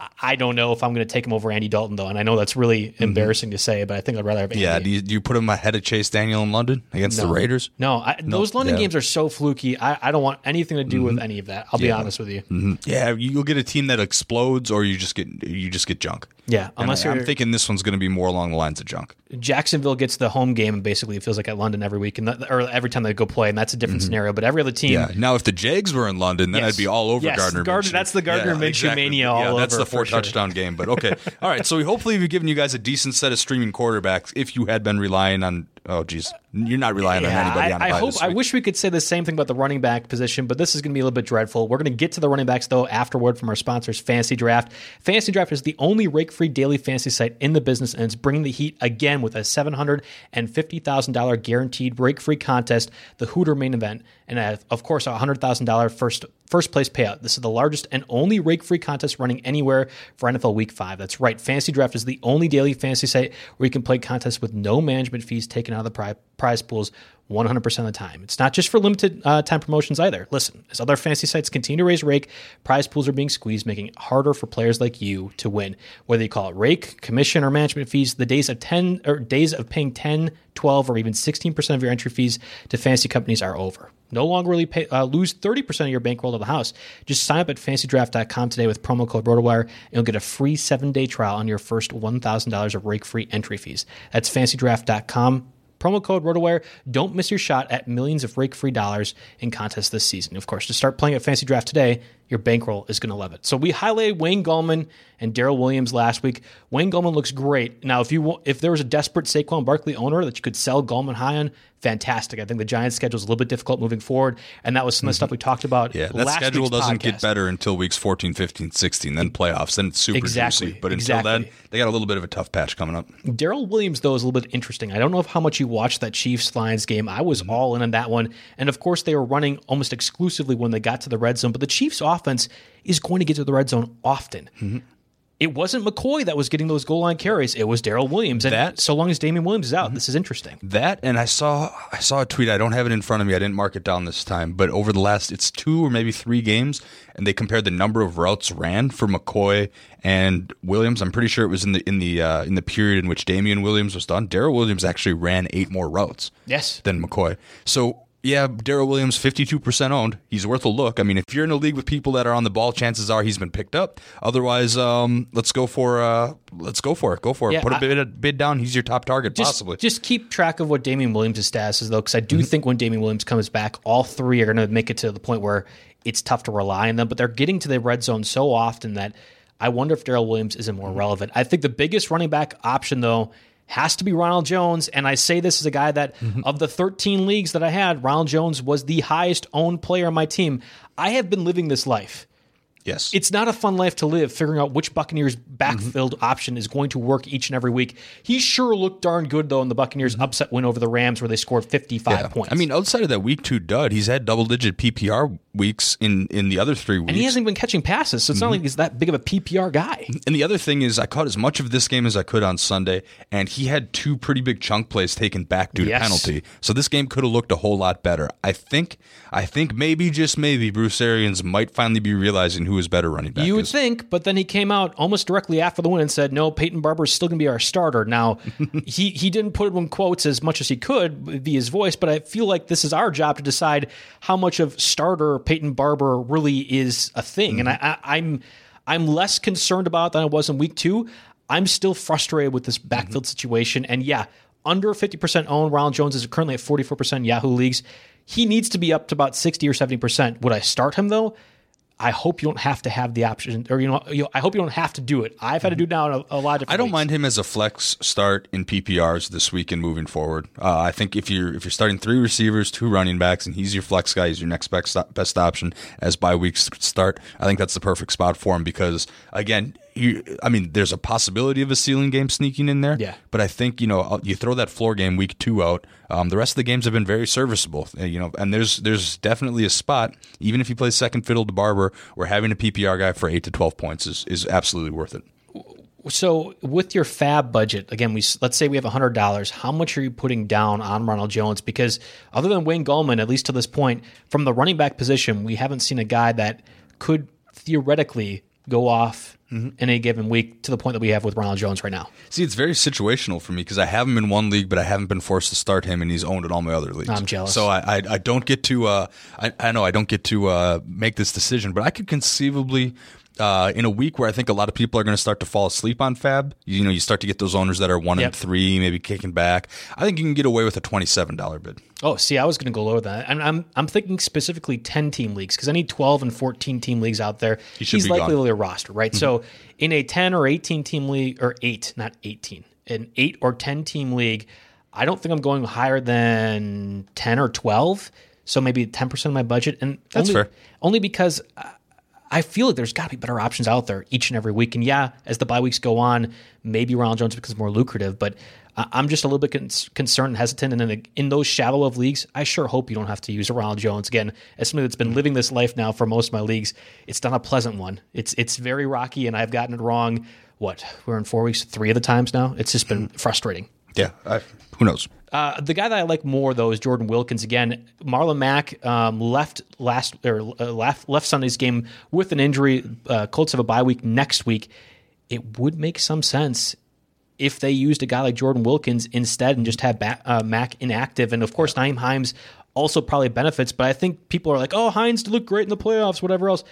I- I don't know if I'm going to take him over Andy Dalton though, and I know that's really embarrassing to say, but I think I'd rather have Andy. Mm-hmm. Yeah, do you, do you put him ahead of Chase Daniel in London against the Raiders? No, I, those London yeah. Mm-hmm. games are so fluky. I, I don't want anything to do with any of that. I'll be honest with you. Yeah, you'll get a team that explodes, or you just get you just get junk. Yeah, unless I, you're I'm thinking this one's going to be more along the lines of junk. Jacksonville gets the home game, and basically it feels like at London every week, and that, or every time they go play, and that's a different scenario. But every other team, Mm-hmm. Yeah. Now, if the Jags were in London, then Yes. I'd be all over Yes, Gardner. Gardner- Minshew. that's the Gardner Minshew mania Yeah, all that's over, the four for sure. touchdown game. But okay, all right. So we hopefully we've given you guys a decent set of streaming quarterbacks. If you had been relying on, oh geez, you're not relying on anybody I, on a I bye hope. I wish we could say the same thing about the running back position, but this is going to be a little bit dreadful. We're going to get to the running backs though afterward from our sponsors, Fantasy Draft. Fantasy Draft is the only rake-free daily fantasy site in the business, and it's bringing the heat again with a seven hundred and fifty thousand dollar guaranteed rake-free contest, the Hooter main event, and uh, of course a hundred thousand dollar first first place payout. This is the largest and only rake-free contest running anywhere for NFL Week Five. That's right. Fantasy Draft is the only daily fantasy site where you can play contests with no management fees taken out of the pri- prize pools 100% of the time. It's not just for limited uh, time promotions either. Listen, as other fantasy sites continue to raise rake, prize pools are being squeezed, making it harder for players like you to win. Whether you call it rake, commission, or management fees, the days of 10 or days of paying 10, 12, or even 16% of your entry fees to fantasy companies are over. No longer really pay, uh, lose 30% of your bankroll to the house. Just sign up at fantasydraft.com today with promo code ROTOWIRE and you'll get a free seven day trial on your first $1,000 of rake free entry fees. That's fantasydraft.com. Promo code ROTOWIRE. Don't miss your shot at millions of rake free dollars in contests this season. Of course, to start playing at Fantasy Draft today, your bankroll is going to love it. So we highlighted Wayne Gallman and Darrel Williams last week. Wayne Gallman looks great. Now, if you if there was a desperate Saquon Barkley owner that you could sell Gallman high on, fantastic. I think the Giants' schedule is a little bit difficult moving forward, and that was some of the stuff we talked about. Mm-hmm. Yeah, that last schedule doesn't podcast. get better until weeks 14, 15, 16, then playoffs, then it's super Exactly, juicy. But exactly. until then, they got a little bit of a tough patch coming up. Darrel Williams, though, is a little bit interesting. I don't know if how much you watched that Chiefs Lions game. I was Mm-hmm. all in on that one. And of course, they were running almost exclusively when they got to the red zone. But the Chiefs offense is going to get to the red zone often. Mm-hmm. It wasn't McCoy that was getting those goal line carries. It was Darrel Williams. And That- so long as Damien Williams is out, Mm-hmm. this is interesting. That and I saw I saw a tweet. I don't have it in front of me. I didn't mark it down this time. But over the last, it's two or maybe three games, and they compared the number of routes ran for McCoy and Williams. I'm pretty sure it was in the in the uh, in the period in which Damien Williams was done. Darrel Williams actually ran eight more routes. Yes. than McCoy. So yeah, Darrel Williams, 52% owned. He's worth a look. I mean, if you're in a league with people that are on the ball, chances are he's been picked up. Otherwise, um, let's go for uh, let's go for it. Go for it. Yeah, Put a I- bid, a bid down. He's your top target, Just, possibly. just keep track of what Damien Williams' status is, though, because I Mm-hmm. do think when Damien Williams comes back, all three are going to make it to the point where it's tough to rely on them. But they're getting to the red zone so often that I wonder if Darrel Williams isn't Mm-hmm. more relevant. I think the biggest running back option, though, has to be Ronald Jones. And I say this as a guy that, Mm-hmm. of the 13 leagues that I had, Ronald Jones was the highest owned player on my team. I have been living this life Yes. It's not a fun life to live figuring out which Buccaneers backfield Mm-hmm. option is going to work each and every week. He sure looked darn good, though, in the Buccaneers' upset win over the Rams where they scored 55 Mm-hmm. Yeah. points. I mean, outside of that week two dud, he's had double digit PPR weeks in, in the other three weeks. and he hasn't even been catching passes, so it's Mm-hmm. not like he's that big of a PPR guy. And the other thing is, I caught as much of this game as I could on Sunday, and he had two pretty big chunk plays taken back due to penalty. So this game could have looked a whole lot better. I think, I think maybe just maybe Bruce Arians might finally be realizing who his better running back You would is. think, but then he came out almost directly after the win and said, "No, Peyton Barber is still going to be our starter." Now, he he didn't put it in quotes as much as he could via his voice, but I feel like this is our job to decide how much of starter Peyton Barber really is a thing, and I, mm-hmm. I, I'm I'm less concerned about than I was in week two. I'm still frustrated with this mm-hmm. backfield situation, and yeah, under 50% owned. Ronald Jones is currently at 44% Yahoo leagues. He needs to be up to about 60 or 70%. Would I start him though? I hope you don't have to have the option, or you know, you know I hope you don't have to do it. I've had to do it now in a, a lot of. I don't weeks. mind him as a flex start in PPRs this week and moving forward. Uh, I think if you're if you're starting three receivers, two running backs, and he's your flex guy, he's your next best best option as bye weeks start. I think that's the perfect spot for him because again, you, I mean, there's a possibility of a ceiling game sneaking in there. Yeah. But I think you know you throw that floor game week two out. Um, the rest of the games have been very serviceable. Uh, You know, and there's there's definitely a spot even if he plays second fiddle to Barber, where having a PPR guy for eight to twelve points is is absolutely worth it. So with your fab budget, again, we let's say we have hundred dollars. How much are you putting down on Ronald Jones? Because other than Wayne Gallman, at least to this point, from the running back position, we haven't seen a guy that could theoretically go off Mm-hmm. in a given week to the point that we have with Ronald Jones right now. See, it's very situational for me because I have him in one league, but I haven't been forced to start him, and he's owned in all my other leagues. I'm jealous. So I, I, I don't get to. Uh, I, I know I don't get to uh, make this decision, but I could conceivably. Uh, in a week where I think a lot of people are going to start to fall asleep on Fab, you know, you start to get those owners that are one Yep. and three, maybe kicking back. I think you can get away with a twenty-seven dollar bid. Oh, see, I was going to go lower than that. I'm, I'm, I'm thinking specifically 10 team leagues because I need 12 and 14 team leagues out there. He He's likely gone. a roster, right? So in a 10 or 18 team league, or eight, not 18, an eight or 10 team league, I don't think I'm going higher than 10 or 12. So maybe 10% of my budget. And That's only, fair. Only because uh, I feel like there's got to be better options out there each and every week. And yeah, as the bye weeks go on, maybe Ronald Jones becomes more lucrative. But I'm just a little bit con- concerned and hesitant. And in, in those shallow of leagues, I sure hope you don't have to use a Ronald Jones again. As somebody that's been living this life now for most of my leagues, it's not a pleasant one. It's it's very rocky, and I've gotten it wrong. What we're in four weeks, three of the times now. It's just been hmm. frustrating. Yeah, I, who knows? Uh, the guy that I like more though is Jordan Wilkins. Again, Marlon Mack um, left last or uh, left left Sunday's game with an injury. Uh, Colts have a bye week next week. It would make some sense if they used a guy like Jordan Wilkins instead and just had uh, Mack inactive. And of course, Nyheim Hines also probably benefits. But I think people are like, "Oh, Hines looked great in the playoffs, whatever else."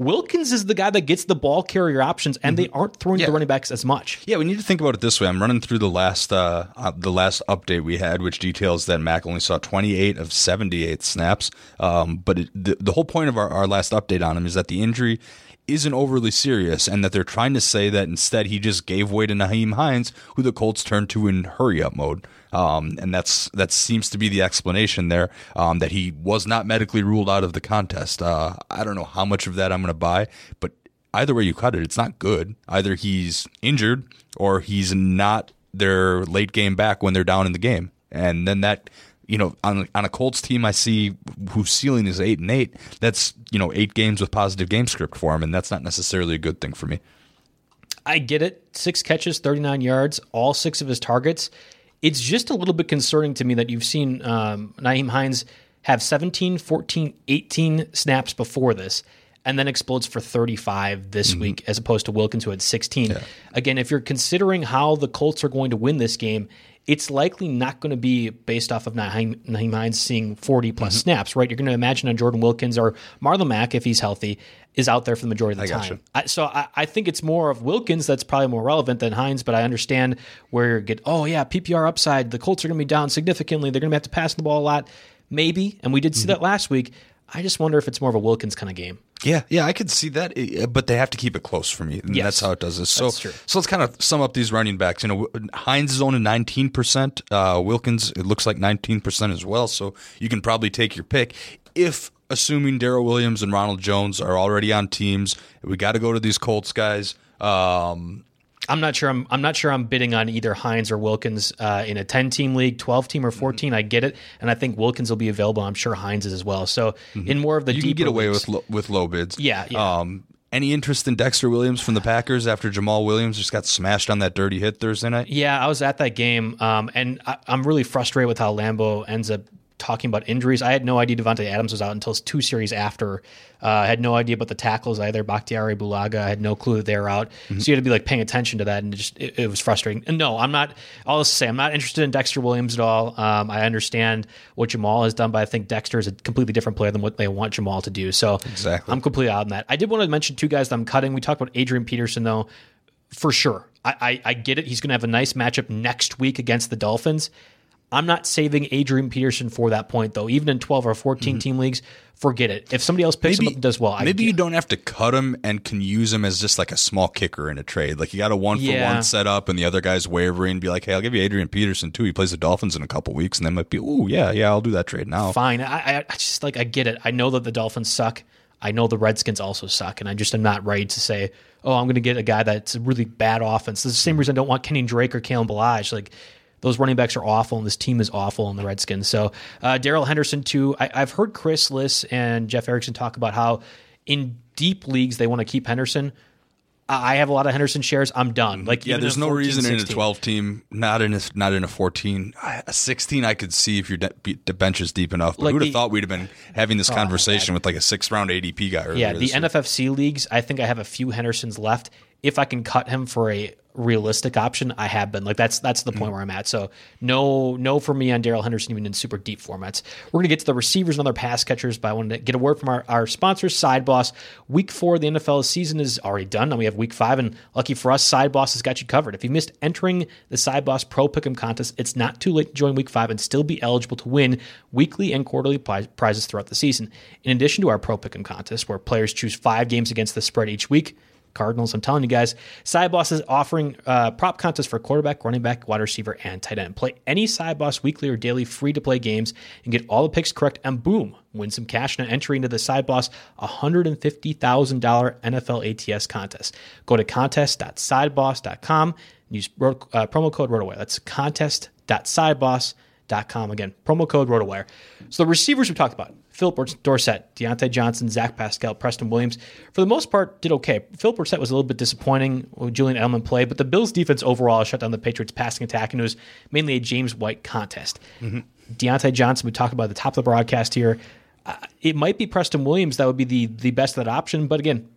Wilkins is the guy that gets the ball carrier options, and they aren't throwing to the running backs as much. Yeah, we need to think about it this way. I'm running through the last uh, uh, the last update we had, which details that Mack only saw 28 of 78 snaps. Um, but it, the, the whole point of our, our last update on him is that the injury isn't overly serious, and that they're trying to say that instead he just gave way to Nyheim Hines, who the Colts turned to in hurry up mode. Um, and that's that seems to be the explanation there. Um, that he was not medically ruled out of the contest. Uh, I don't know how much of that I'm going to buy, but either way you cut it, it's not good. Either he's injured or he's not their late game back when they're down in the game. And then that, you know, on on a Colts team I see whose ceiling is eight and eight, that's, you know, eight games with positive game script for him, and that's not necessarily a good thing for me. I get it. Six catches, 39 yards, all six of his targets. It's just a little bit concerning to me that you've seen um, Nyheim Hines have 17, 14, 18 snaps before this and then explodes for 35 this week as opposed to Wilkins who had 16. Again, if you're considering how the Colts are going to win this game, it's likely not going to be based off of Nyheim, Nyheim Hines seeing 40 plus snaps, right? You're going to imagine a Jordan Wilkins or Marlon Mack, if he's healthy, is out there for the majority of the I time. I, so I, I think it's more of Wilkins that's probably more relevant than Hines, but I understand where you get, oh, yeah, PPR upside. The Colts are going to be down significantly. They're going to have to pass the ball a lot. Maybe. And we did Mm-hmm. see that last week. I just wonder if it's more of a Wilkins kind of game. Yeah, yeah, I could see that, eh, but they have to keep it close for me. And Yes. that's how it does this. So, so let's kind of sum up these running backs. You know, Hines is owning nineteen percent. Uh, Wilkins, it looks like nineteen percent as well. So you can probably take your pick. If assuming Darrel Williams and Ronald Jones are already on teams. We got to go to these Colts guys. Um, I'm not sure. I'm, I'm not sure. I'm bidding on either Hines or Wilkins uh, in a 10 team league, 12 team or 14. Mm-hmm. I get it, and I think Wilkins will be available. I'm sure Hines is as well. So mm-hmm. in more of the you can get away leagues, with lo- with low bids. Yeah. yeah. Um, any interest in Dexter Williams from the Packers after Jamaal Williams just got smashed on that dirty hit Thursday night? Yeah, I was at that game, um, and I, am really frustrated with how Lambeau ends up talking about injuries. I had no idea Davante Adams was out until two series after. Uh, I had no idea about the tackles either. Bakhtiari Bulaga, I had no clue that they were out. Mm-hmm. So you had to be like paying attention to that, and it just it, it, was frustrating. And no, I'm not. I'll just say I'm not interested in Dexter Williams at all. Um, I understand what Jamaal has done, but I think Dexter is a completely different player than what they want Jamaal to do. So exactly, I'm completely out on that. I did want to mention two guys that I'm cutting. We talked about Adrian Peterson though, for sure. I, I, I get it. He's going to have a nice matchup next week against the Dolphins. I'm not saving Adrian Peterson for that point, though. Even in 12 or 14 mm-hmm. team leagues, forget it. If somebody else picks maybe, him up and does well, maybe you don't have to cut him and can use him as just like a small kicker in a trade. Like you got a one for yeah. one setup, and the other guy's wavering. Be like, hey, I'll give you Adrian Peterson too. He plays the Dolphins in a couple weeks, and they might be, oh yeah, yeah, I'll do that trade now. Fine. I, I just like I get it. I know that the Dolphins suck. I know the Redskins also suck, and I just am not ready to say, oh, I'm going to get a guy that's a really bad offense. It's the same reason I don't want Kenyan Drake or Kalen Ballage. Like those running backs are awful, and this team is awful in the Redskins. So uh, Darrell Henderson too. I, have heard Chris Liss and Jeff Erickson talk about how in deep leagues they want to keep Henderson. I have a lot of Henderson shares. I'm done. Like yeah, there's no 14, reason 16. in a 12 team, not in a not in a 14, a 16. I could see if your de- de- bench is deep enough. But like who'd have thought we'd have been having this oh, conversation with like a six round ADP guy? Yeah, the NFFC leagues. I think I have a few Hendersons left. If I can cut him for a realistic option, I have been. Like that's that's the point mm-hmm. where I'm at. So no no for me on Darrell Henderson even in super deep formats. We're gonna get to the receivers and other pass catchers, but I wanted to get a word from our, our sponsors, Side Boss. Week four of the NFL season is already done. Now we have week five, and lucky for us, Side Boss has got you covered. If you missed entering the Side Boss Pro Pick'em contest, it's not too late to join week five and still be eligible to win weekly and quarterly prizes throughout the season. In addition to our Pro Pick'em contest, where players choose five games against the spread each week. Cardinals. I'm telling you guys, SideBoss is offering uh, prop contests for quarterback, running back, wide receiver, and tight end. Play any SideBoss weekly or daily free to play games and get all the picks correct, and boom, win some cash and an entry into the SideBoss $150,000 NFL ATS contest. Go to contest.sideboss.com and use uh, promo code RotoWire. That's contest.sideboss.com. Again, promo code RotoWire. So the receivers we talked about Phillip Dorsett, Diontae Johnson, Zach Pascal, Preston Williams, for the most part, did okay. Phillip Dorsett was a little bit disappointing when Julian Edelman played, but the Bills' defense overall shut down the Patriots' passing attack, and it was mainly a James White contest. Mm-hmm. Diontae Johnson, we talked about at the top of the broadcast here. Uh, it might be Preston Williams that would be the the best of that option, but again,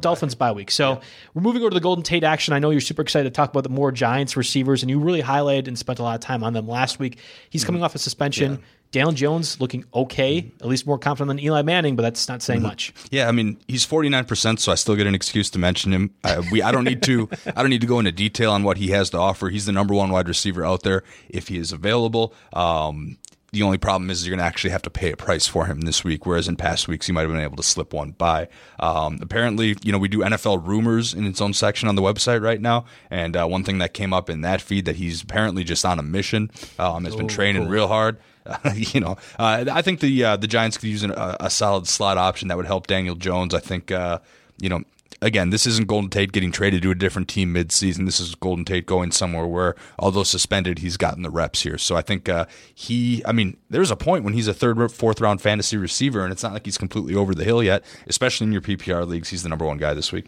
Dolphins bye week. So yeah. we're moving over to the Golden Tate action. I know you're super excited to talk about the more Giants receivers, and you really highlighted and spent a lot of time on them last week. He's mm-hmm. coming off a suspension. Yeah. Daniel Jones looking okay, at least more confident than Eli Manning, but that's not saying mm-hmm. much. Yeah, I mean he's forty nine percent, so I still get an excuse to mention him. I, we I don't need to I don't need to go into detail on what he has to offer. He's the number one wide receiver out there if he is available. Um, the only problem is you're going to actually have to pay a price for him this week, whereas in past weeks you might have been able to slip one by. Um, apparently, you know, we do NFL rumors in its own section on the website right now, and uh, one thing that came up in that feed that he's apparently just on a mission. Um, has oh, been training cool. real hard. you know, uh, I think the uh, the Giants could use an, a, a, solid slot option that would help Daniel Jones. I think uh, you know. Again, this isn't Golden Tate getting traded to a different team mid-season. This is Golden Tate going somewhere where, although suspended, he's gotten the reps here. So I think uh, he. I mean, there's a point when he's a third, fourth round fantasy receiver, and it's not like he's completely over the hill yet. Especially in your PPR leagues, he's the number one guy this week.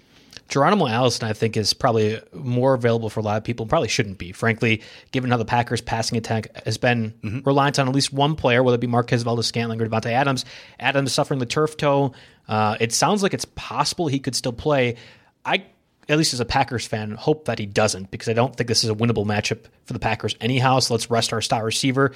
Geronimo Allison, I think, is probably more available for a lot of people. Probably shouldn't be, frankly, given how the Packers' passing attack has been mm-hmm. reliant on at least one player, whether it be Marquez Valdes-Scantling or Davante Adams. Adams suffering the turf toe. Uh, it sounds like it's possible he could still play. I, at least as a Packers fan, hope that he doesn't because I don't think this is a winnable matchup for the Packers anyhow. So let's rest our star receiver.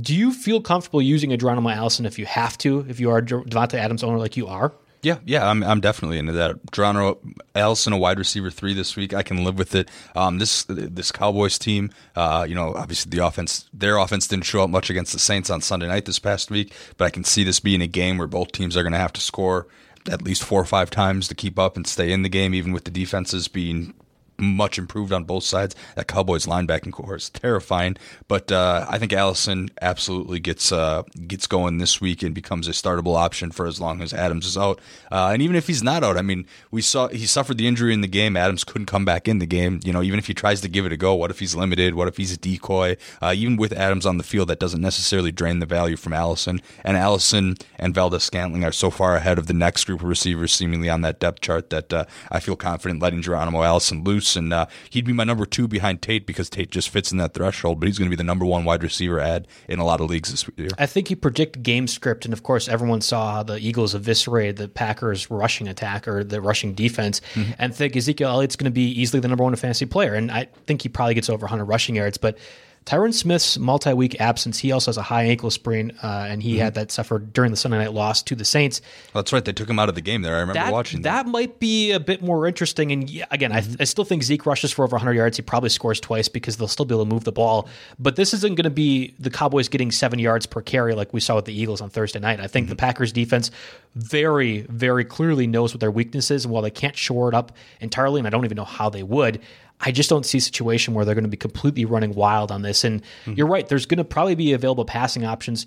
Do you feel comfortable using a Geronimo Allison if you have to, if you are a Davante Adams owner like you are? Yeah, yeah, I'm I'm definitely into that. Geronimo Allison, a wide receiver three this week. I can live with it. Um, this this Cowboys team, uh, you know, obviously the offense, their offense didn't show up much against the Saints on Sunday night this past week, but I can see this being a game where both teams are going to have to score at least four or five times to keep up and stay in the game, even with the defenses being much improved on both sides. That Cowboys linebacking corps is terrifying, but uh, I think Allison absolutely gets uh, gets going this week and becomes a startable option for as long as Adams is out. Uh, and even if he's not out, I mean, we saw he suffered the injury in the game. Adams couldn't come back in the game. You know, even if he tries to give it a go, what if he's limited? What if he's a decoy? Uh, even with Adams on the field, that doesn't necessarily drain the value from Allison. And Allison and Valdes-Scantling are so far ahead of the next group of receivers, seemingly on that depth chart, that uh, I feel confident letting Geronimo Allison loose. And uh, he'd be my number two behind Tate because Tate just fits in that threshold. But he's going to be the number one wide receiver ad in a lot of leagues this year. I think you predict game script, and of course, everyone saw how the Eagles eviscerated the Packers' rushing attack or the rushing defense, mm-hmm. and think Ezekiel Elliott's going to be easily the number one fantasy player. And I think he probably gets over 100 rushing yards, but Tyron Smith's multi-week absence. He also has a high ankle sprain, uh, and he mm-hmm. had that suffered during the Sunday night loss to the Saints. That's right. They took him out of the game there. I remember that, watching that. That might be a bit more interesting. And yeah, again, mm-hmm. I, I, still think Zeke rushes for over 100 yards. He probably scores twice because they'll still be able to move the ball. But this isn't going to be the Cowboys getting seven yards per carry like we saw with the Eagles on Thursday night. I think mm-hmm. the Packers defense very, very clearly knows what their weakness is. And while they can't shore it up entirely, and I don't even know how they would, I just don't see a situation where they're going to be completely running wild on this. And mm-hmm. you're right, there's going to probably be available passing options.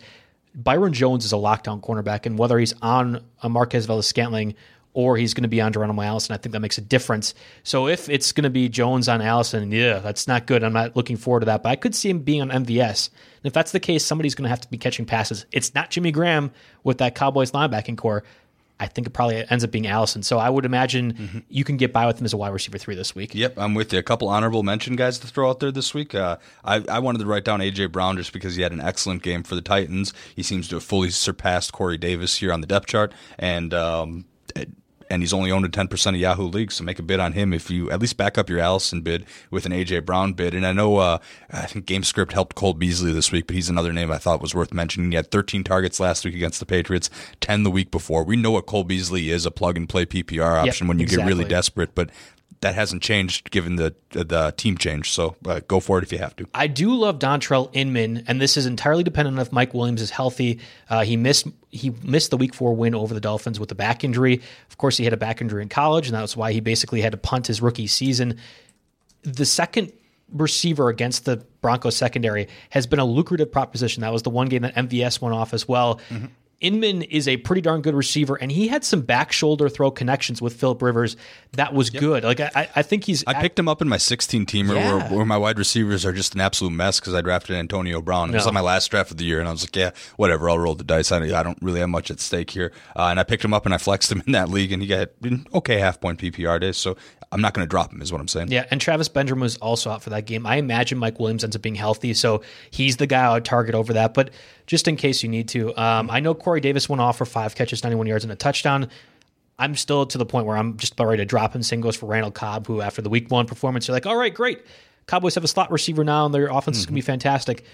Byron Jones is a lockdown cornerback, and whether he's on a Marquez Valdes-Scantling or he's going to be on Geronimo Allison, I think that makes a difference. So if it's going to be Jones on Allison, yeah, that's not good. I'm not looking forward to that. But I could see him being on MVS. And if that's the case, somebody's going to have to be catching passes. It's not Jimmy Graham with that Cowboys linebacking corps. I think it probably ends up being Allison. So I would imagine mm-hmm. you can get by with him as a wide receiver three this week. Yep, I'm with you. A couple honorable mention guys to throw out there this week. Uh, I, I wanted to write down AJ Brown just because he had an excellent game for the Titans. He seems to have fully surpassed Corey Davis here on the depth chart, and um, and he's only owned in 10% of Yahoo League. So make a bid on him if you at least back up your Allison bid with an AJ Brown bid. And I know uh, I think GameScript helped Cole Beasley this week, but he's another name I thought was worth mentioning. He had 13 targets last week against the Patriots, 10 the week before. We know what Cole Beasley is a plug and play PPR option yep, when you exactly. get really desperate, but that hasn't changed given the the team change. So uh, go for it if you have to. I do love Dontrelle Inman, and this is entirely dependent on if Mike Williams is healthy. Uh, he missed he missed the Week Four win over the Dolphins with a back injury. Of course, he had a back injury in college, and that's why he basically had to punt his rookie season. The second receiver against the Broncos secondary has been a lucrative proposition. That was the one game that MVS went off as well. Mm-hmm. Inman is a pretty darn good receiver, and he had some back shoulder throw connections with Philip Rivers. That was yep. good. Like I, I think he's. I picked him up in my 16 teamer yeah. where, where, my wide receivers are just an absolute mess because I drafted Antonio Brown. It no. was on my last draft of the year, and I was like, yeah, whatever. I'll roll the dice. I, I don't really have much at stake here. Uh, and I picked him up and I flexed him in that league, and he got okay half point PPR days. So I'm not going to drop him, is what I'm saying. Yeah, and Travis Benjamin was also out for that game. I imagine Mike Williams ends up being healthy, so he's the guy I would target over that. But just in case you need to, um, I know Corey Davis went off for five catches, 91 yards, and a touchdown. I'm still to the point where I'm just about ready to drop him. Same goes for Randall Cobb, who after the week one performance, you're like, all right, great. Cowboys have a slot receiver now, and their offense mm-hmm. is going to be fantastic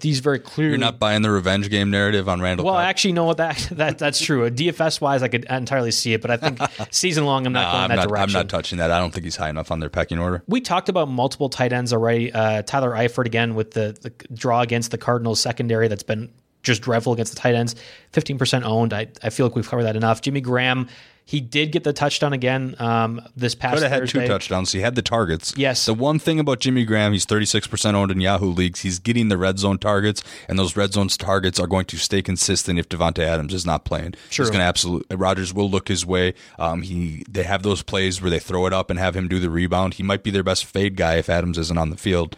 these very clearly. You're not buying the revenge game narrative on Randall. Well, Cobb. actually, no, that that that's true. DFS wise, I could entirely see it, but I think season long, I'm not no, going I'm that not, direction. I'm not touching that. I don't think he's high enough on their pecking order. We talked about multiple tight ends already. Uh, Tyler Eifert again with the, the draw against the Cardinals secondary that's been just dreadful against the tight ends. 15% owned. I, I feel like we've covered that enough. Jimmy Graham he did get the touchdown again um, this past. Could have had two touchdowns. He had the targets. Yes. The one thing about Jimmy Graham, he's thirty six percent owned in Yahoo leagues. He's getting the red zone targets, and those red zone targets are going to stay consistent if Davante Adams is not playing. Sure. He's going to absolutely. Rodgers will look his way. Um, he they have those plays where they throw it up and have him do the rebound. He might be their best fade guy if Adams isn't on the field.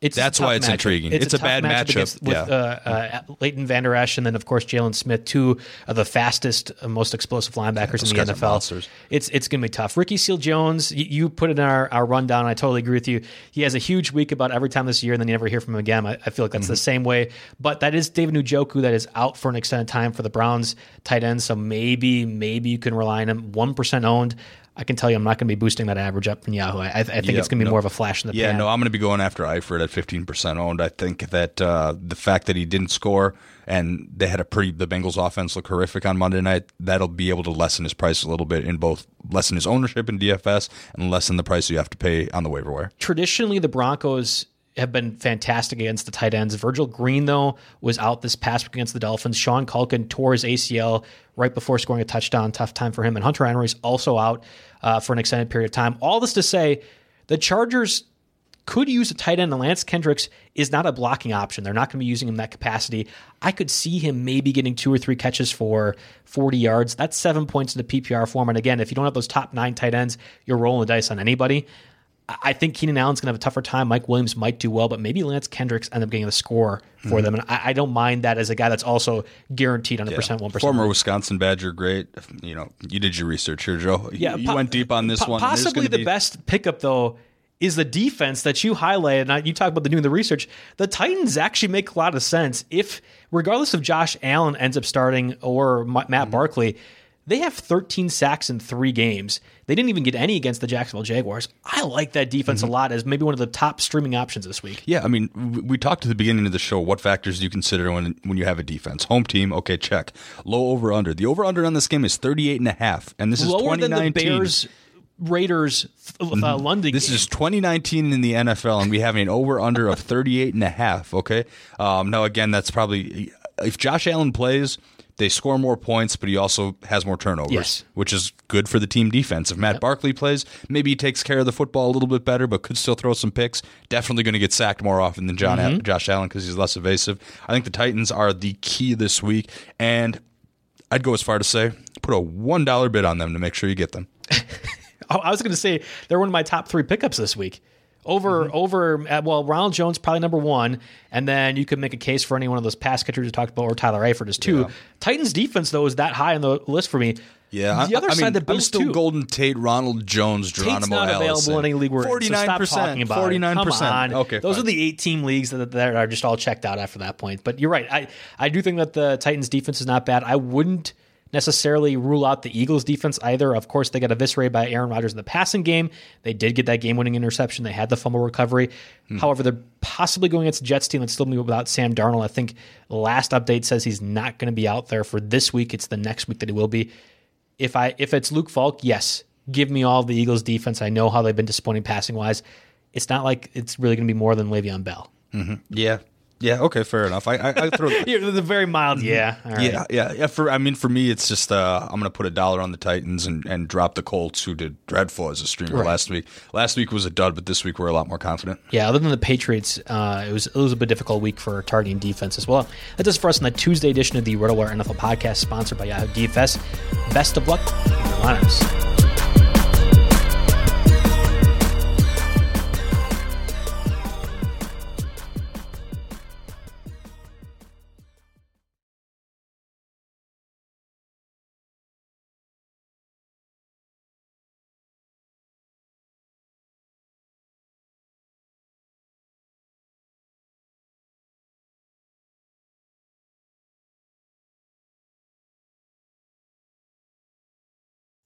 It's That's why it's matchup. intriguing. It's, it's a, a bad matchup, against, with yeah. uh, uh, Leighton Vander Esch and then of course Jaylon Smith, two of the fastest, uh, most explosive linebackers yeah, in the NFL. It's it's going to be tough. Ricky Seals-Jones, you, you, put it in our, our rundown. I totally agree with you. He has a huge week about every time this year, and then you never hear from him again. I, I feel like that's mm-hmm. the same way. But that is David Njoku that is out for an extended time for the Browns tight end. So maybe maybe you can rely on him. One percent owned. I can tell you I'm not going to be boosting that average up from Yahoo. I, I think yep, it's going to be no. more of a flash in the yeah, pan. Yeah, no, I'm going to be going after Eifert at 15% owned. I think that uh, the fact that he didn't score and they had a pretty the Bengals offense look horrific on Monday night, that'll be able to lessen his price a little bit in both lessen his ownership in DFS and lessen the price you have to pay on the waiver wire. Traditionally, the Broncos have been fantastic against the tight ends. Virgil Green, though, was out this past week against the Dolphins. Sean Culkin tore his ACL right before scoring a touchdown. Tough time for him. And Hunter Henry's also out uh, for an extended period of time. All this to say, The Chargers could use a tight end, and Lance Kendricks is not a blocking option. They're not going to be using him that capacity. I could see him maybe getting two or three catches for 40 yards. That's seven points in the PPR form. And again, if you don't have those top nine tight ends, you're rolling the dice on anybody. I think Keenan Allen's going to have a tougher time. Mike Williams might do well, but maybe Lance Kendricks end up getting the score for mm-hmm. them. And I, I, don't mind that as a guy that's also guaranteed 100%, yeah. 1%. Former Wisconsin Badger, great. You know, you did your research here, Joe. Yeah, you, po- went deep on this po- one. Possibly the be... best pickup, though, is the defense that you highlighted. And you talk about the doing the research. The Titans actually make a lot of sense if, regardless of Josh Allen ends up starting or Matt mm-hmm. Barkley, they have 13 sacks in three games. They didn't even get any against the Jacksonville Jaguars. I like that defense mm-hmm. a lot as maybe one of the top streaming options this week. Yeah, I mean, we talked at the beginning of the show. What factors do you consider when when you have a defense? Home team, okay, check. Low over under. The over under on this game is 38 and a half, and this Lower is 2019. Than the Bears Raiders uh, mm-hmm. London. This game. is 2019 in the NFL, and we have an over under of 38 and a half. Okay. Um, now again, that's probably if Josh Allen plays they score more points, but he also has more turnovers, yes. which is good for the team defense. If Matt yep. Barkley plays, maybe he takes care of the football a little bit better, but could still throw some picks. Definitely going to get sacked more often than John mm-hmm. Josh Allen because he's less evasive. I think the Titans are the key this week, and I'd go as far to say put a one dollar bid on them to make sure you get them. I was going to say they're one of my top three pickups this week over mm-hmm. over uh, well Ronald Jones probably number one, and then you could make a case for any one of those pass catchers you talked about, or Tyler Eifert is two. Yeah. Titans defense though is that high on the list for me. Yeah, the other I, I side, mean, the Bills I'm still too. Golden Tate, Ronald Jones, Geronimo Tate's not Allison. available in any league nine percent. Forty nine percent. Okay, those fine. are the eight team leagues that, that are just all checked out after that point. But you're right. I I do think that the Titans defense is not bad. I wouldn't necessarily rule out the Eagles defense either. Of course, they got eviscerated by Aaron Rodgers in the passing game. They did get that game winning interception. They had the fumble recovery. Hmm. However, they're possibly going against the Jets team that's still be without Sam Darnold. I think last update says he's not going to be out there for this week. It's the next week that he will be. If I if it's Luke Falk, yes, give me all the Eagles defense. I know how they've been disappointing passing wise. It's not like it's really going to be more than Le'Veon Bell. Mm-hmm. Yeah, yeah. Okay. Fair enough. I, I, I throw the very mild. Yeah. Yeah. Yeah. Yeah. For I mean, for me, it's just uh, I'm gonna put a dollar on the Titans and, and drop the Colts, who did dreadful as a streamer right. last week. Last week was a dud, but this week we're a lot more confident. Yeah. Other than the Patriots, uh, it was it was a bit difficult week for targeting defense as well. That does for us on the Tuesday edition of the RotoWire NFL podcast, sponsored by Yahoo DFS. Best of luck in your lineups.